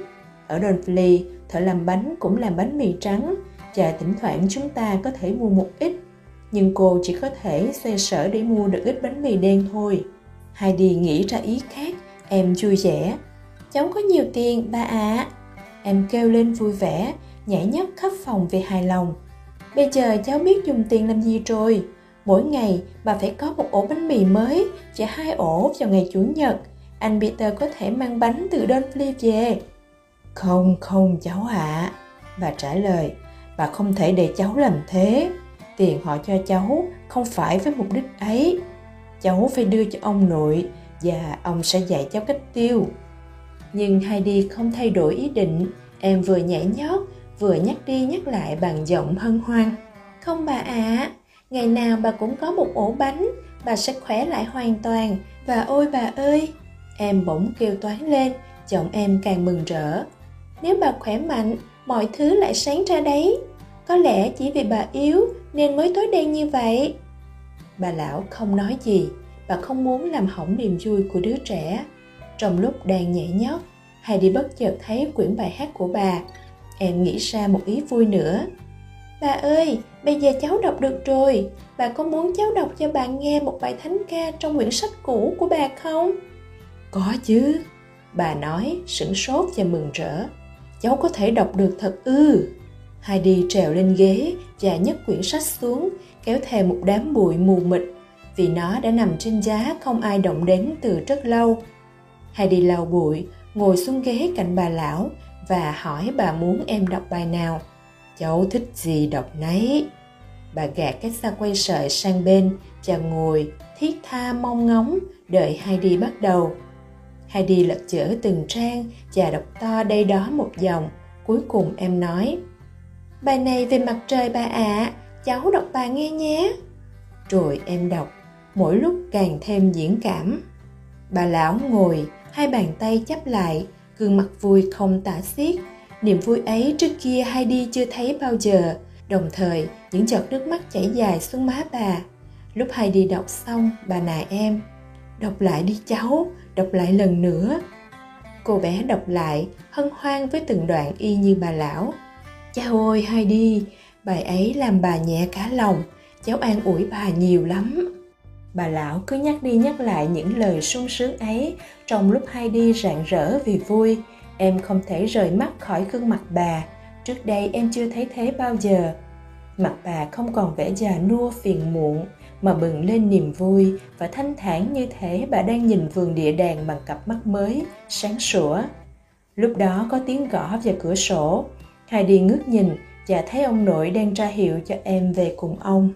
Ở Donfley, thợ làm bánh cũng làm bánh mì trắng, và thỉnh thoảng chúng ta có thể mua một ít nhưng cô chỉ có thể xoay sở để mua được ít bánh mì đen thôi. Heidi nghĩ ra ý khác, em vui vẻ. Cháu có nhiều tiền, ba ạ. À. Em kêu lên vui vẻ, nhảy nhót khắp phòng vì hài lòng. Bây giờ cháu biết dùng tiền làm gì rồi. Mỗi ngày bà phải có một ổ bánh mì mới chỉ hai ổ vào ngày Chủ nhật. Anh Peter có thể mang bánh từ Dunfleet về. Không, không cháu ạ. À. Bà trả lời, bà không thể để cháu làm thế tiền họ cho cháu không phải với mục đích ấy cháu phải đưa cho ông nội và ông sẽ dạy cháu cách tiêu. Nhưng Heidi không thay đổi ý định. Em vừa nhảy nhót vừa nhắc đi nhắc lại bằng giọng hân hoan. Không bà ạ à, ngày nào bà cũng có một ổ bánh. Bà sẽ khỏe lại hoàn toàn. Và ôi bà ơi em bỗng kêu toán lên giọng em càng mừng rỡ. Nếu bà khỏe mạnh mọi thứ lại sáng ra đấy. Có lẽ chỉ vì bà yếu nên mới tối đen như vậy bà lão không nói gì bà không muốn làm hỏng niềm vui của đứa trẻ. Trong lúc đang nhảy nhót Heidi đi bất chợt thấy quyển bài hát của bà, em nghĩ ra một ý vui nữa. Bà ơi, bây giờ cháu đọc được rồi. Bà có muốn cháu đọc cho bà nghe một bài thánh ca trong quyển sách cũ của bà không? Có chứ. Bà nói, sửng sốt và mừng rỡ. Cháu có thể đọc được thật ư. Heidi trèo lên ghế và nhấc quyển sách xuống, kéo theo một đám bụi mù mịt, vì nó đã nằm trên giá không ai động đến từ rất lâu. Heidi lau bụi, ngồi xuống ghế cạnh bà lão và hỏi bà muốn em đọc bài nào. Cháu thích gì đọc nấy. Bà gạt cái xa quay sợi sang bên và ngồi thiết tha mong ngóng đợi Heidi bắt đầu. Heidi lật chở từng trang và đọc to đây đó một dòng. Cuối cùng em nói, Bài này về mặt trời bà ạ, à, cháu đọc bà nghe nhé. Rồi em đọc, mỗi lúc càng thêm diễn cảm. Bà lão ngồi, hai bàn tay chắp lại, gương mặt vui không tả xiết. Niềm vui ấy trước kia hai đi chưa thấy bao giờ, đồng thời những giọt nước mắt chảy dài xuống má bà. Lúc hai đi đọc xong, bà nài em, đọc lại đi cháu, đọc lại lần nữa. Cô bé đọc lại, hân hoan với từng đoạn y như bà lão, Cháu ơi hay đi, bài ấy làm bà nhẹ cả lòng, cháu an ủi bà nhiều lắm. Bà lão cứ nhắc đi nhắc lại những lời sung sướng ấy trong lúc hai đi rạng rỡ vì vui. Em không thể rời mắt khỏi gương mặt bà. Trước đây em chưa thấy thế bao giờ. Mặt bà không còn vẻ già nua phiền muộn mà bừng lên niềm vui và thanh thản như thế bà đang nhìn vườn địa đàng bằng cặp mắt mới, sáng sủa. Lúc đó có tiếng gõ vào cửa sổ. Heidi ngước nhìn và thấy ông nội đang ra hiệu cho em về cùng ông.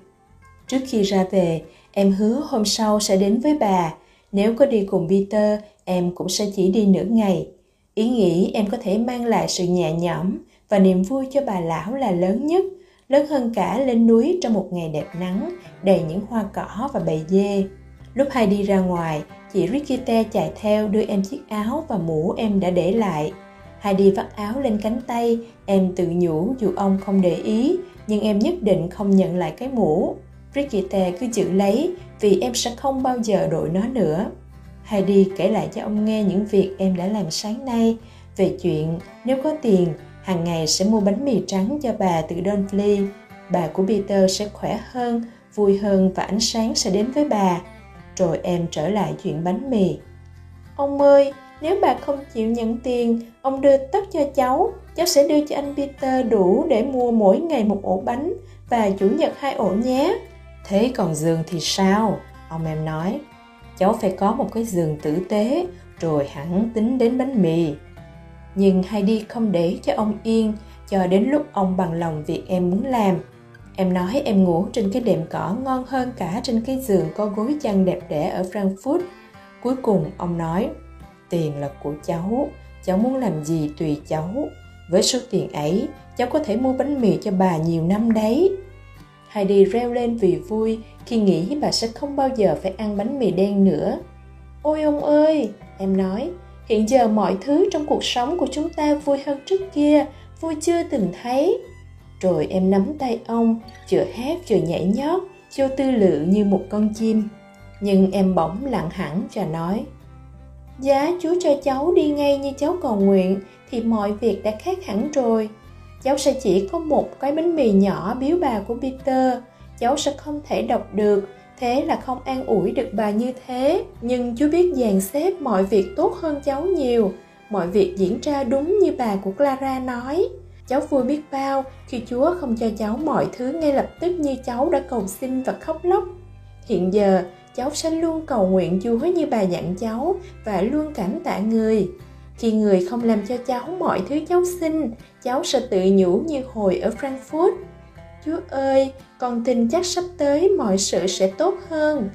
Trước khi ra về, em hứa hôm sau sẽ đến với bà. Nếu có đi cùng Peter, em cũng sẽ chỉ đi nửa ngày. Ý nghĩ em có thể mang lại sự nhẹ nhõm và niềm vui cho bà lão là lớn nhất, lớn hơn cả lên núi trong một ngày đẹp nắng, đầy những hoa cỏ và bầy dê. Lúc hai đi ra ngoài, chị Rikite chạy theo đưa em chiếc áo và mũ em đã để lại. Hai đi vắt áo lên cánh tay, em tự nhủ dù ông không để ý, nhưng em nhất định không nhận lại cái mũ. Brigitte cứ giữ lấy vì em sẽ không bao giờ đổi nó nữa. Heidi kể lại cho ông nghe những việc em đã làm sáng nay về chuyện nếu có tiền, hàng ngày sẽ mua bánh mì trắng cho bà từ Dunfley. Bà của Peter sẽ khỏe hơn, vui hơn và ánh sáng sẽ đến với bà. Rồi em trở lại chuyện bánh mì. Ông ơi, nếu bà không chịu nhận tiền, ông đưa tất cho cháu, cháu sẽ đưa cho anh Peter đủ để mua mỗi ngày một ổ bánh và chủ nhật hai ổ nhé. Thế còn giường thì sao? Ông em nói, cháu phải có một cái giường tử tế, rồi hẳn tính đến bánh mì. Nhưng Heidi không để cho ông yên, cho đến lúc ông bằng lòng việc em muốn làm. Em nói em ngủ trên cái đệm cỏ ngon hơn cả trên cái giường có gối chăn đẹp đẽ ở Frankfurt. Cuối cùng ông nói, tiền là của cháu, cháu muốn làm gì tùy cháu. Với số tiền ấy, cháu có thể mua bánh mì cho bà nhiều năm đấy. Heidi reo lên vì vui khi nghĩ bà sẽ không bao giờ phải ăn bánh mì đen nữa. Ôi ông ơi, em nói, hiện giờ mọi thứ trong cuộc sống của chúng ta vui hơn trước kia, vui chưa từng thấy. Rồi em nắm tay ông, vừa hát vừa nhảy nhót, vô tư lự như một con chim. Nhưng em bỗng lặng hẳn và nói, Giá Chúa cho cháu đi ngay như cháu cầu nguyện thì mọi việc đã khác hẳn rồi cháu sẽ chỉ có một cái bánh mì nhỏ biếu bà của Peter. Cháu sẽ không thể đọc được, thế là không an ủi được bà như thế. Nhưng chú biết dàn xếp mọi việc tốt hơn cháu nhiều. Mọi việc diễn ra đúng như bà của Clara nói. Cháu vui biết bao khi Chúa không cho cháu mọi thứ ngay lập tức như cháu đã cầu xin và khóc lóc. Hiện giờ, cháu sẽ luôn cầu nguyện Chúa như bà dặn cháu và luôn cảm tạ người. Khi người không làm cho cháu mọi thứ cháu xin, cháu sẽ tự nhủ như hồi ở frankfurt. Chúa ơi, con tin chắc sắp tới mọi sự sẽ tốt hơn.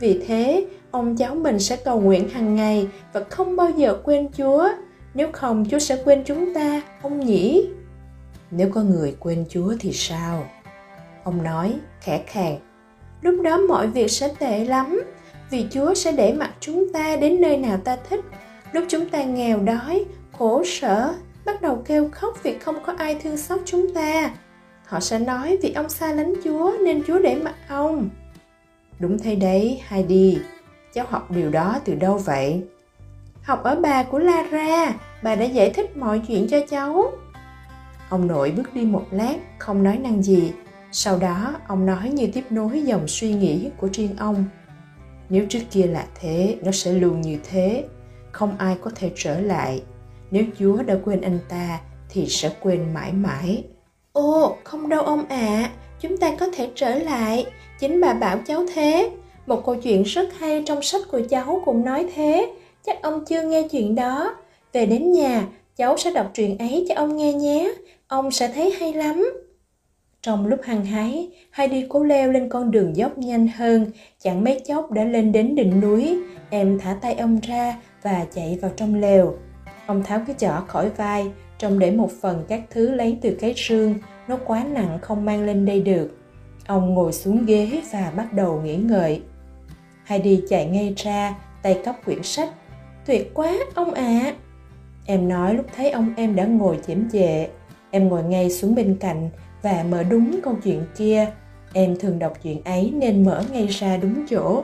Vì thế, ông cháu mình sẽ cầu nguyện hàng ngày và không bao giờ quên chúa. Nếu không, chúa sẽ quên chúng ta, ông nhỉ? Nếu có người quên chúa thì sao? Ông nói, khẽ khàng lúc đó mọi việc sẽ tệ lắm, vì chúa sẽ để mặt chúng ta đến nơi nào ta thích. Lúc chúng ta nghèo đói, khổ sở, bắt đầu kêu khóc vì không có ai thương xót chúng ta, họ sẽ nói vì ông xa lánh chúa nên chúa để mặt ông. Đúng thế đấy, heidi. Cháu học điều đó từ đâu vậy? Học ở bà của lara. Bà đã giải thích mọi chuyện cho cháu. Ông nội bước đi một lát, không nói năng gì sau đó ông nói như tiếp nối dòng suy nghĩ của riêng ông. Nếu trước kia là thế nó sẽ luôn như thế. Không ai có thể trở lại. Nếu chúa đã quên anh ta thì sẽ quên mãi mãi. Ồ không đâu ông ạ. À, chúng ta có thể trở lại. Chính bà bảo cháu thế. Một câu chuyện rất hay trong sách của cháu cũng nói thế. Chắc ông chưa nghe chuyện đó. Về đến nhà cháu sẽ đọc truyện ấy cho ông nghe nhé. Ông sẽ thấy hay lắm trong lúc hăng hái, Heidi cố leo lên con đường dốc nhanh hơn, chẳng mấy chốc đã lên đến đỉnh núi. Em thả tay ông ra và chạy vào trong lều. Ông tháo cái chỏ khỏi vai, trong để một phần các thứ lấy từ cái xương, nó quá nặng không mang lên đây được. Ông ngồi xuống ghế và bắt đầu nghỉ ngợi. Heidi chạy ngay ra, tay cắp quyển sách. Tuyệt quá, ông ạ! À. Em nói lúc thấy ông em đã ngồi chễm chệ. Em ngồi ngay xuống bên cạnh và mở đúng câu chuyện kia. Em thường đọc chuyện ấy nên mở ngay ra đúng chỗ.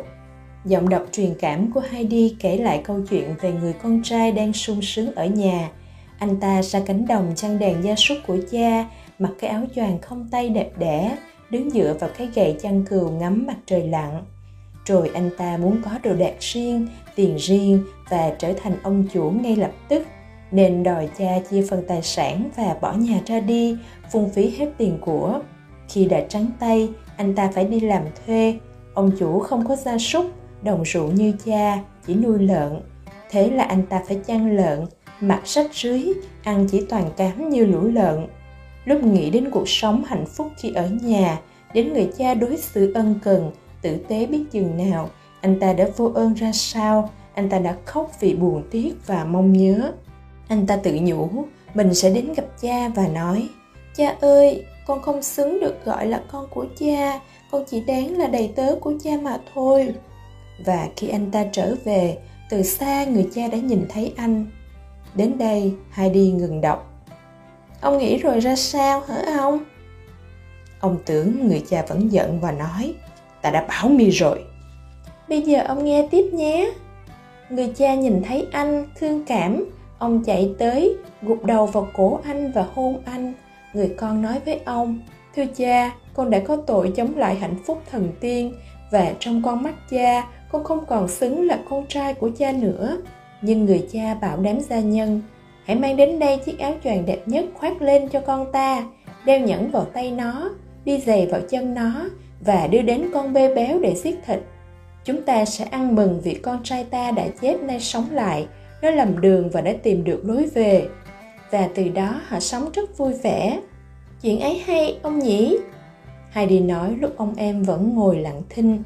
Giọng đọc truyền cảm của Heidi kể lại câu chuyện về người con trai đang sung sướng ở nhà. Anh ta ra cánh đồng chăn đàn gia súc của cha, mặc cái áo choàng không tay đẹp đẽ, đứng dựa vào cái gậy chăn cừu ngắm mặt trời lặn. rồi anh ta muốn có đồ đạc riêng tiền riêng và trở thành ông chủ ngay lập tức nên đòi cha chia phần tài sản và bỏ nhà ra đi, phung phí hết tiền của. Khi đã trắng tay, anh ta phải đi làm thuê. Ông chủ không có gia súc, đồng ruộng như cha, chỉ nuôi lợn. Thế là anh ta phải chăn lợn, mặc sách rưới, ăn chỉ toàn cám như lũ lợn. Lúc nghĩ đến cuộc sống hạnh phúc khi ở nhà, đến người cha đối xử ân cần, tử tế biết chừng nào, anh ta đã vô ơn ra sao? Anh ta đã khóc vì buồn tiếc và mong nhớ anh ta tự nhủ, mình sẽ đến gặp cha và nói, cha ơi, con không xứng được gọi là con của cha, con chỉ đáng là đầy tớ của cha mà thôi và khi anh ta trở về, từ xa người cha đã nhìn thấy anh. Đến đây heidi ngừng đọc. Ông nghĩ rồi ra sao hả ông? Ông tưởng người cha vẫn giận và nói, ta đã bảo mi rồi. Bây giờ ông nghe tiếp nhé. Người cha nhìn thấy anh, thương cảm ông chạy tới, gục đầu vào cổ anh và hôn anh. Người con nói với ông, thưa cha, con đã có tội chống lại hạnh phúc thần tiên và trong con mắt cha, con không còn xứng là con trai của cha nữa. Nhưng người cha bảo đám gia nhân, hãy mang đến đây chiếc áo choàng đẹp nhất khoác lên cho con ta, đeo nhẫn vào tay nó, đi giày vào chân nó và đưa đến con bê béo để xiết thịt. Chúng ta sẽ ăn mừng vì con trai ta đã chết nay sống lại nó lầm đường và đã tìm được lối về. Và từ đó họ sống rất vui vẻ. Chuyện ấy hay, ông nhỉ? Heidi nói lúc ông em vẫn ngồi lặng thinh.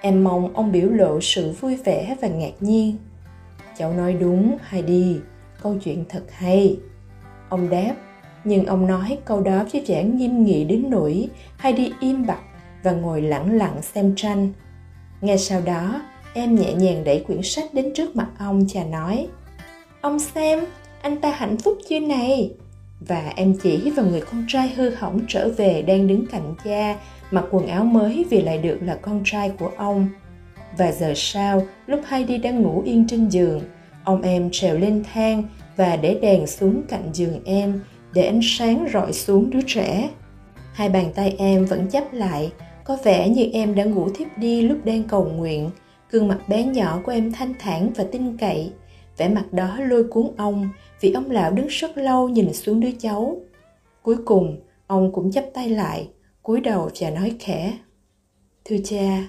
Em mong ông biểu lộ sự vui vẻ và ngạc nhiên. Cháu nói đúng, Heidi. Câu chuyện thật hay. Ông đáp, nhưng ông nói câu đó với vẻ nghiêm nghị đến nỗi Heidi im bặt và ngồi lặng lặng xem tranh. Ngay sau đó em nhẹ nhàng đẩy quyển sách đến trước mặt ông và nói, ông xem, anh ta hạnh phúc chưa này? Và em chỉ vào người con trai hư hỏng trở về đang đứng cạnh cha, mặc quần áo mới vì lại được là con trai của ông. Và giờ sau, lúc Heidi đang ngủ yên trên giường, ông em trèo lên thang và để đèn xuống cạnh giường em để ánh sáng rọi xuống đứa trẻ. Hai bàn tay em vẫn chắp lại, có vẻ như em đã ngủ thiếp đi lúc đang cầu nguyện gương mặt bé nhỏ của em thanh thản và tin cậy. Vẻ mặt đó lôi cuốn ông, vì ông lão đứng rất lâu nhìn xuống đứa cháu. Cuối cùng, ông cũng chắp tay lại, cúi đầu và nói khẽ. Thưa cha,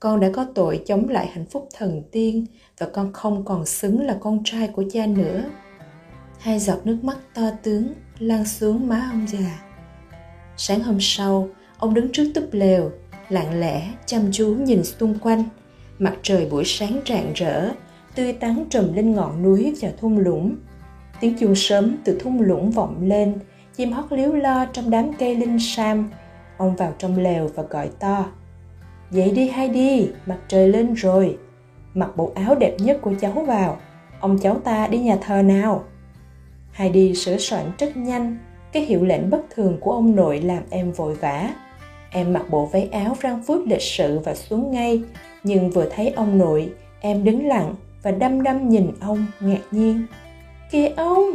con đã có tội chống lại hạnh phúc thần tiên và con không còn xứng là con trai của cha nữa. Hai giọt nước mắt to tướng lan xuống má ông già. Sáng hôm sau, ông đứng trước túp lều, lặng lẽ chăm chú nhìn xung quanh mặt trời buổi sáng rạng rỡ, tươi tắn trùm lên ngọn núi và thung lũng. Tiếng chuông sớm từ thung lũng vọng lên, chim hót líu lo trong đám cây linh sam ông vào trong lều và gọi to. Dậy đi hay đi, mặt trời lên rồi. Mặc bộ áo đẹp nhất của cháu vào, ông cháu ta đi nhà thờ nào. Hay đi sửa soạn rất nhanh, cái hiệu lệnh bất thường của ông nội làm em vội vã. Em mặc bộ váy áo răng phút lịch sự và xuống ngay nhưng vừa thấy ông nội, em đứng lặng và đăm đăm nhìn ông ngạc nhiên. Kìa ông!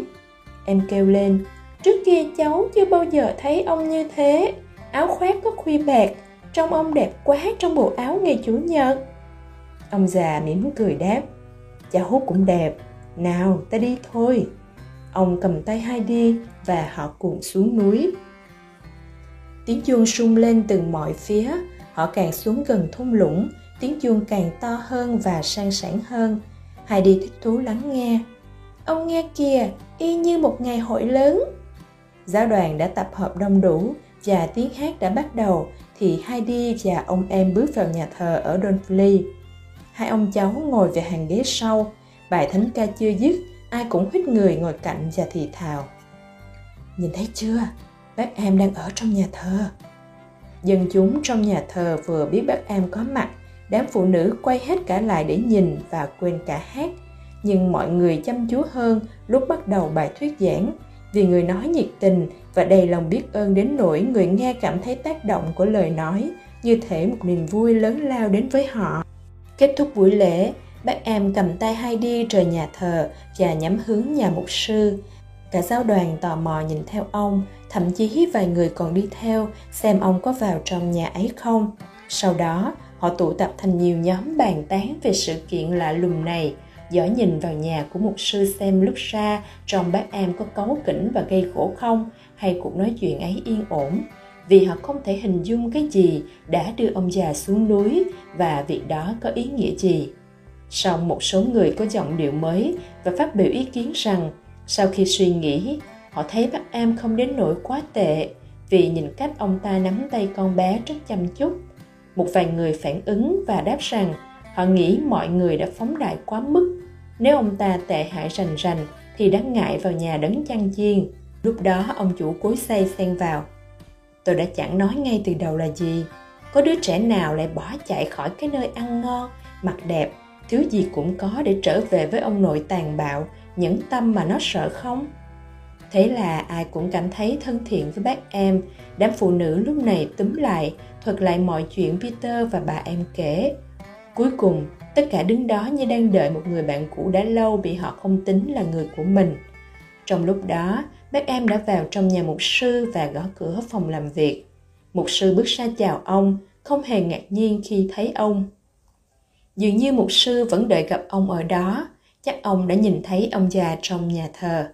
Em kêu lên, trước kia cháu chưa bao giờ thấy ông như thế. Áo khoác có khuy bạc, trông ông đẹp quá trong bộ áo ngày chủ nhật. Ông già mỉm cười đáp, cháu cũng đẹp, nào ta đi thôi. Ông cầm tay hai đi và họ cùng xuống núi. Tiếng chuông sung lên từ mọi phía, họ càng xuống gần thung lũng tiếng chuông càng to hơn và sang sảng hơn Heidi thích thú lắng nghe ông nghe kìa y như một ngày hội lớn giáo đoàn đã tập hợp đông đủ và tiếng hát đã bắt đầu thì Heidi và ông em bước vào nhà thờ ở Donfley. Hai ông cháu ngồi về hàng ghế sau, bài thánh ca chưa dứt, ai cũng hít người ngồi cạnh và thì thào. Nhìn thấy chưa, bác em đang ở trong nhà thờ. Dân chúng trong nhà thờ vừa biết bác em có mặt, đám phụ nữ quay hết cả lại để nhìn và quên cả hát. Nhưng mọi người chăm chú hơn lúc bắt đầu bài thuyết giảng vì người nói nhiệt tình và đầy lòng biết ơn đến nỗi người nghe cảm thấy tác động của lời nói như thể một niềm vui lớn lao đến với họ. Kết thúc buổi lễ, bác em cầm tay hai đi rời nhà thờ và nhắm hướng nhà mục sư. Cả giáo đoàn tò mò nhìn theo ông, thậm chí vài người còn đi theo xem ông có vào trong nhà ấy không. Sau đó, Họ tụ tập thành nhiều nhóm bàn tán về sự kiện lạ lùng này, dõi nhìn vào nhà của một sư xem lúc xa trong bác am có cấu kỉnh và gây khổ không, hay cuộc nói chuyện ấy yên ổn, vì họ không thể hình dung cái gì đã đưa ông già xuống núi và việc đó có ý nghĩa gì. Song một số người có giọng điệu mới và phát biểu ý kiến rằng sau khi suy nghĩ, họ thấy bác am không đến nỗi quá tệ vì nhìn cách ông ta nắm tay con bé rất chăm chút. Một vài người phản ứng và đáp rằng họ nghĩ mọi người đã phóng đại quá mức. Nếu ông ta tệ hại rành rành thì đáng ngại vào nhà đấng chăn chiên. Lúc đó ông chủ cối say xen vào. Tôi đã chẳng nói ngay từ đầu là gì. Có đứa trẻ nào lại bỏ chạy khỏi cái nơi ăn ngon, mặc đẹp, thiếu gì cũng có để trở về với ông nội tàn bạo, những tâm mà nó sợ không? Thế là ai cũng cảm thấy thân thiện với bác em. Đám phụ nữ lúc này túm lại, thuật lại mọi chuyện Peter và bà em kể. Cuối cùng, tất cả đứng đó như đang đợi một người bạn cũ đã lâu bị họ không tính là người của mình. Trong lúc đó, bác em đã vào trong nhà mục sư và gõ cửa phòng làm việc. Mục sư bước ra chào ông, không hề ngạc nhiên khi thấy ông. Dường như mục sư vẫn đợi gặp ông ở đó, chắc ông đã nhìn thấy ông già trong nhà thờ.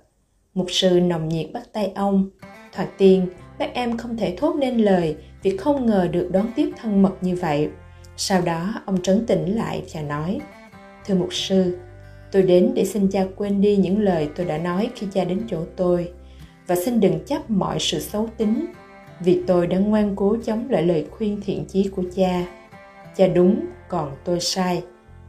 Mục sư nồng nhiệt bắt tay ông. Thoạt tiên, bác em không thể thốt nên lời vì không ngờ được đón tiếp thân mật như vậy. Sau đó, ông trấn tĩnh lại và nói, Thưa mục sư, tôi đến để xin cha quên đi những lời tôi đã nói khi cha đến chỗ tôi và xin đừng chấp mọi sự xấu tính vì tôi đã ngoan cố chống lại lời khuyên thiện chí của cha. Cha đúng, còn tôi sai.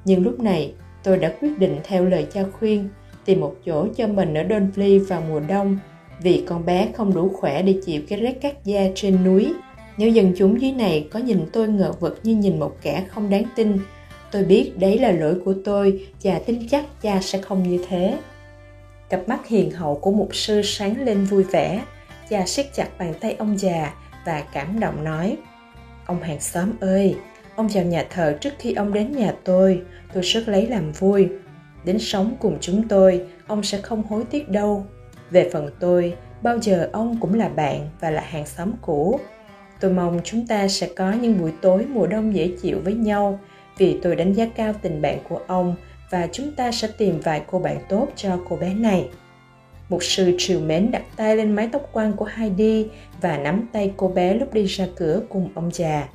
Nhưng lúc này, tôi đã quyết định theo lời cha khuyên tìm một chỗ cho mình ở Donfley vào mùa đông vì con bé không đủ khỏe để chịu cái rét cắt da trên núi. Nếu dân chúng dưới này có nhìn tôi ngờ vực như nhìn một kẻ không đáng tin, tôi biết đấy là lỗi của tôi và tin chắc cha sẽ không như thế. Cặp mắt hiền hậu của mục sư sáng lên vui vẻ, cha siết chặt bàn tay ông già và cảm động nói Ông hàng xóm ơi, ông vào nhà thờ trước khi ông đến nhà tôi, tôi rất lấy làm vui đến sống cùng chúng tôi, ông sẽ không hối tiếc đâu. Về phần tôi, bao giờ ông cũng là bạn và là hàng xóm cũ. Tôi mong chúng ta sẽ có những buổi tối mùa đông dễ chịu với nhau, vì tôi đánh giá cao tình bạn của ông và chúng ta sẽ tìm vài cô bạn tốt cho cô bé này. Một sư triều mến đặt tay lên mái tóc quăn của Heidi và nắm tay cô bé lúc đi ra cửa cùng ông già.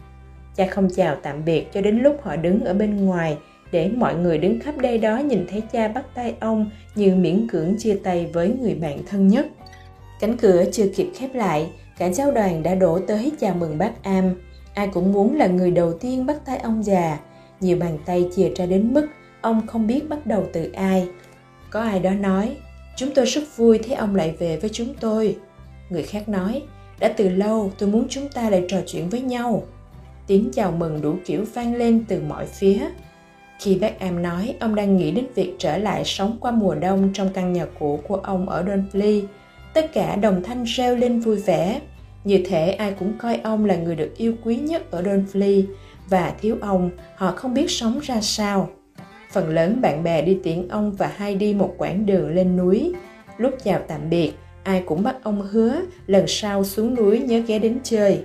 Cha không chào tạm biệt cho đến lúc họ đứng ở bên ngoài để mọi người đứng khắp đây đó nhìn thấy cha bắt tay ông như miễn cưỡng chia tay với người bạn thân nhất. Cánh cửa chưa kịp khép lại, cả giáo đoàn đã đổ tới chào mừng bác Am. Ai cũng muốn là người đầu tiên bắt tay ông già. Nhiều bàn tay chìa ra đến mức ông không biết bắt đầu từ ai. Có ai đó nói, chúng tôi rất vui thấy ông lại về với chúng tôi. Người khác nói, đã từ lâu tôi muốn chúng ta lại trò chuyện với nhau. Tiếng chào mừng đủ kiểu vang lên từ mọi phía. Khi bác em nói ông đang nghĩ đến việc trở lại sống qua mùa đông trong căn nhà cũ của ông ở Dunfley, tất cả đồng thanh reo lên vui vẻ. Như thể ai cũng coi ông là người được yêu quý nhất ở Dunfley và thiếu ông họ không biết sống ra sao. Phần lớn bạn bè đi tiễn ông và hai đi một quãng đường lên núi. Lúc chào tạm biệt, ai cũng bắt ông hứa lần sau xuống núi nhớ ghé đến chơi.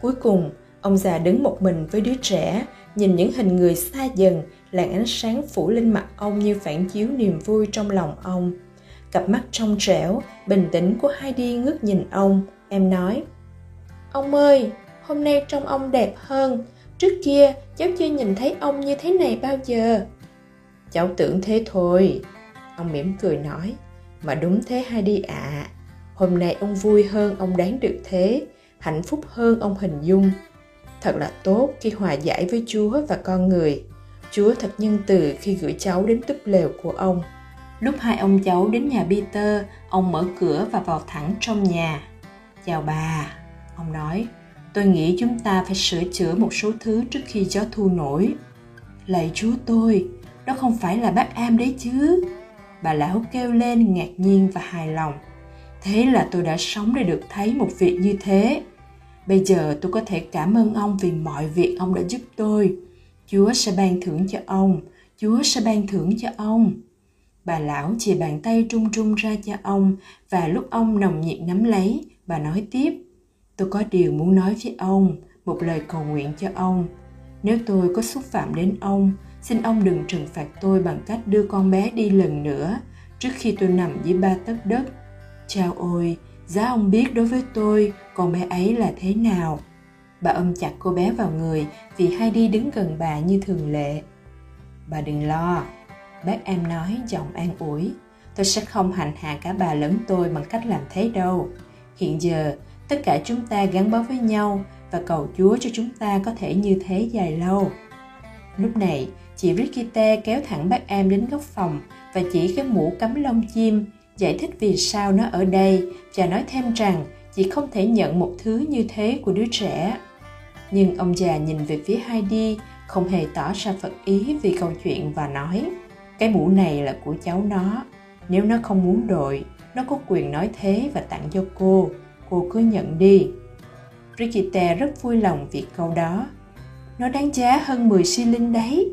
Cuối cùng, ông già đứng một mình với đứa trẻ, nhìn những hình người xa dần làn ánh sáng phủ lên mặt ông như phản chiếu niềm vui trong lòng ông. Cặp mắt trong trẻo, bình tĩnh của heidi ngước nhìn ông. Em nói, ông ơi, hôm nay trông ông đẹp hơn. Trước kia, cháu chưa nhìn thấy ông như thế này bao giờ. Cháu tưởng thế thôi. Ông mỉm cười nói, mà đúng thế heidi ạ. À. hôm nay ông vui hơn ông đáng được thế, hạnh phúc hơn ông hình dung. Thật là tốt khi hòa giải với chúa và con người. Chúa thật nhân từ khi gửi cháu đến túp lều của ông. Lúc hai ông cháu đến nhà Peter, ông mở cửa và vào thẳng trong nhà. Chào bà, ông nói, tôi nghĩ chúng ta phải sửa chữa một số thứ trước khi gió thu nổi. Lạy chúa tôi, đó không phải là bác am đấy chứ. Bà lão kêu lên ngạc nhiên và hài lòng. Thế là tôi đã sống để được thấy một việc như thế. Bây giờ tôi có thể cảm ơn ông vì mọi việc ông đã giúp tôi Chúa sẽ ban thưởng cho ông, Chúa sẽ ban thưởng cho ông. Bà lão chìa bàn tay trung trung ra cho ông và lúc ông nồng nhiệt nắm lấy, bà nói tiếp, tôi có điều muốn nói với ông, một lời cầu nguyện cho ông. Nếu tôi có xúc phạm đến ông, xin ông đừng trừng phạt tôi bằng cách đưa con bé đi lần nữa trước khi tôi nằm dưới ba tấc đất. Chao ôi, giá ông biết đối với tôi con bé ấy là thế nào. Bà ôm chặt cô bé vào người vì Heidi đứng gần bà như thường lệ. Bà đừng lo, bác em nói giọng an ủi. Tôi sẽ không hành hạ cả bà lẫn tôi bằng cách làm thế đâu. Hiện giờ, tất cả chúng ta gắn bó với nhau và cầu Chúa cho chúng ta có thể như thế dài lâu. Lúc này, chị Brigitte kéo thẳng bác em đến góc phòng và chỉ cái mũ cắm lông chim, giải thích vì sao nó ở đây và nói thêm rằng chị không thể nhận một thứ như thế của đứa trẻ. Nhưng ông già nhìn về phía Heidi, không hề tỏ ra phật ý vì câu chuyện và nói cái mũ này là của cháu nó. Nếu nó không muốn đội, nó có quyền nói thế và tặng cho cô. Cô cứ nhận đi. Brigitte rất vui lòng vì câu đó. Nó đáng giá hơn 10 xi linh đấy.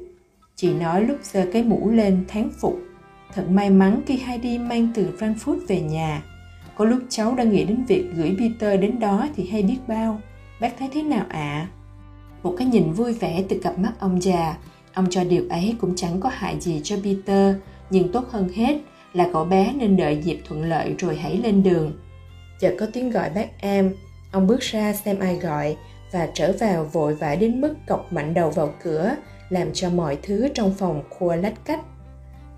Chị nói lúc giơ cái mũ lên tháng phục. Thật may mắn khi Heidi mang từ Frankfurt về nhà. Có lúc cháu đã nghĩ đến việc gửi Peter đến đó thì hay biết bao. Bác thấy thế nào ạ? À? Một cái nhìn vui vẻ từ cặp mắt ông già. Ông cho điều ấy cũng chẳng có hại gì cho Peter, nhưng tốt hơn hết là cậu bé nên đợi dịp thuận lợi rồi hãy lên đường. Chợt có tiếng gọi bác em, ông bước ra xem ai gọi và trở vào vội vã đến mức cọc mạnh đầu vào cửa, làm cho mọi thứ trong phòng khua lách cách.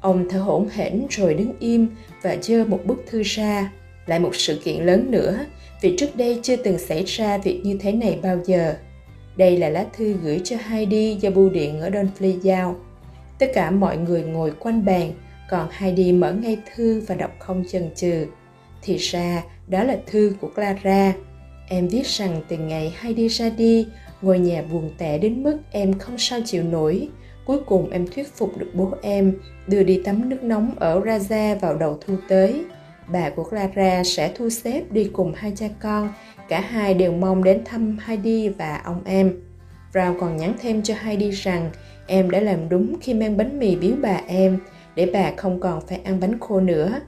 Ông thở hổn hển rồi đứng im và giơ một bức thư ra. Lại một sự kiện lớn nữa, vì trước đây chưa từng xảy ra việc như thế này bao giờ. Đây là lá thư gửi cho Heidi do bưu điện ở Donfley giao. Tất cả mọi người ngồi quanh bàn, còn Heidi mở ngay thư và đọc không chần chừ. Thì ra, đó là thư của Clara. Em viết rằng từ ngày Heidi ra đi, ngôi nhà buồn tẻ đến mức em không sao chịu nổi. Cuối cùng em thuyết phục được bố em đưa đi tắm nước nóng ở Raja vào đầu thu tới. Bà của Clara sẽ thu xếp đi cùng hai cha con. Cả hai đều mong đến thăm Heidi và ông em. Brown còn nhắn thêm cho Heidi rằng em đã làm đúng khi mang bánh mì biếu bà em để bà không còn phải ăn bánh khô nữa.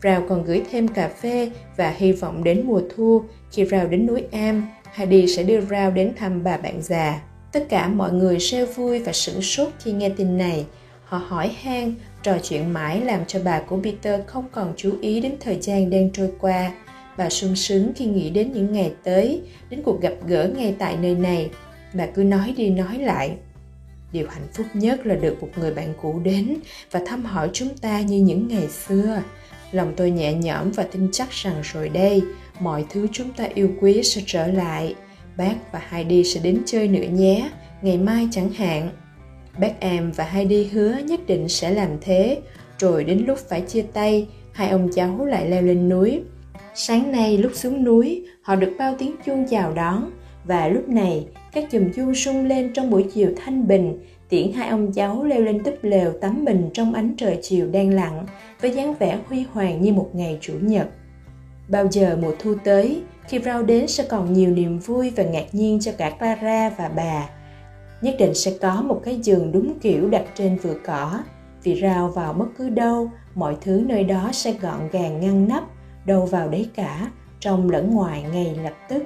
Rào còn gửi thêm cà phê và hy vọng đến mùa thu khi Rào đến núi Am, Heidi sẽ đưa Rao đến thăm bà bạn già. Tất cả mọi người reo vui và sửng sốt khi nghe tin này. Họ hỏi han, trò chuyện mãi làm cho bà của Peter không còn chú ý đến thời gian đang trôi qua. Bà sung sướng khi nghĩ đến những ngày tới, đến cuộc gặp gỡ ngay tại nơi này. Bà cứ nói đi nói lại. Điều hạnh phúc nhất là được một người bạn cũ đến và thăm hỏi chúng ta như những ngày xưa. Lòng tôi nhẹ nhõm và tin chắc rằng rồi đây, mọi thứ chúng ta yêu quý sẽ trở lại. Bác và Heidi sẽ đến chơi nữa nhé, ngày mai chẳng hạn. Bác em và Heidi hứa nhất định sẽ làm thế, rồi đến lúc phải chia tay, hai ông cháu lại leo lên núi. Sáng nay lúc xuống núi, họ được bao tiếng chuông chào đón, và lúc này các chùm chuông sung lên trong buổi chiều thanh bình tiễn hai ông cháu leo lên túp lều tắm mình trong ánh trời chiều đang lặng với dáng vẻ huy hoàng như một ngày chủ nhật. Bao giờ mùa thu tới khi rau đến sẽ còn nhiều niềm vui và ngạc nhiên cho cả clara và bà nhất định sẽ có một cái giường đúng kiểu đặt trên vừa cỏ. Vì rào vào bất cứ đâu, mọi thứ nơi đó sẽ gọn gàng ngăn nắp, đâu vào đấy cả, trong lẫn ngoài ngay lập tức.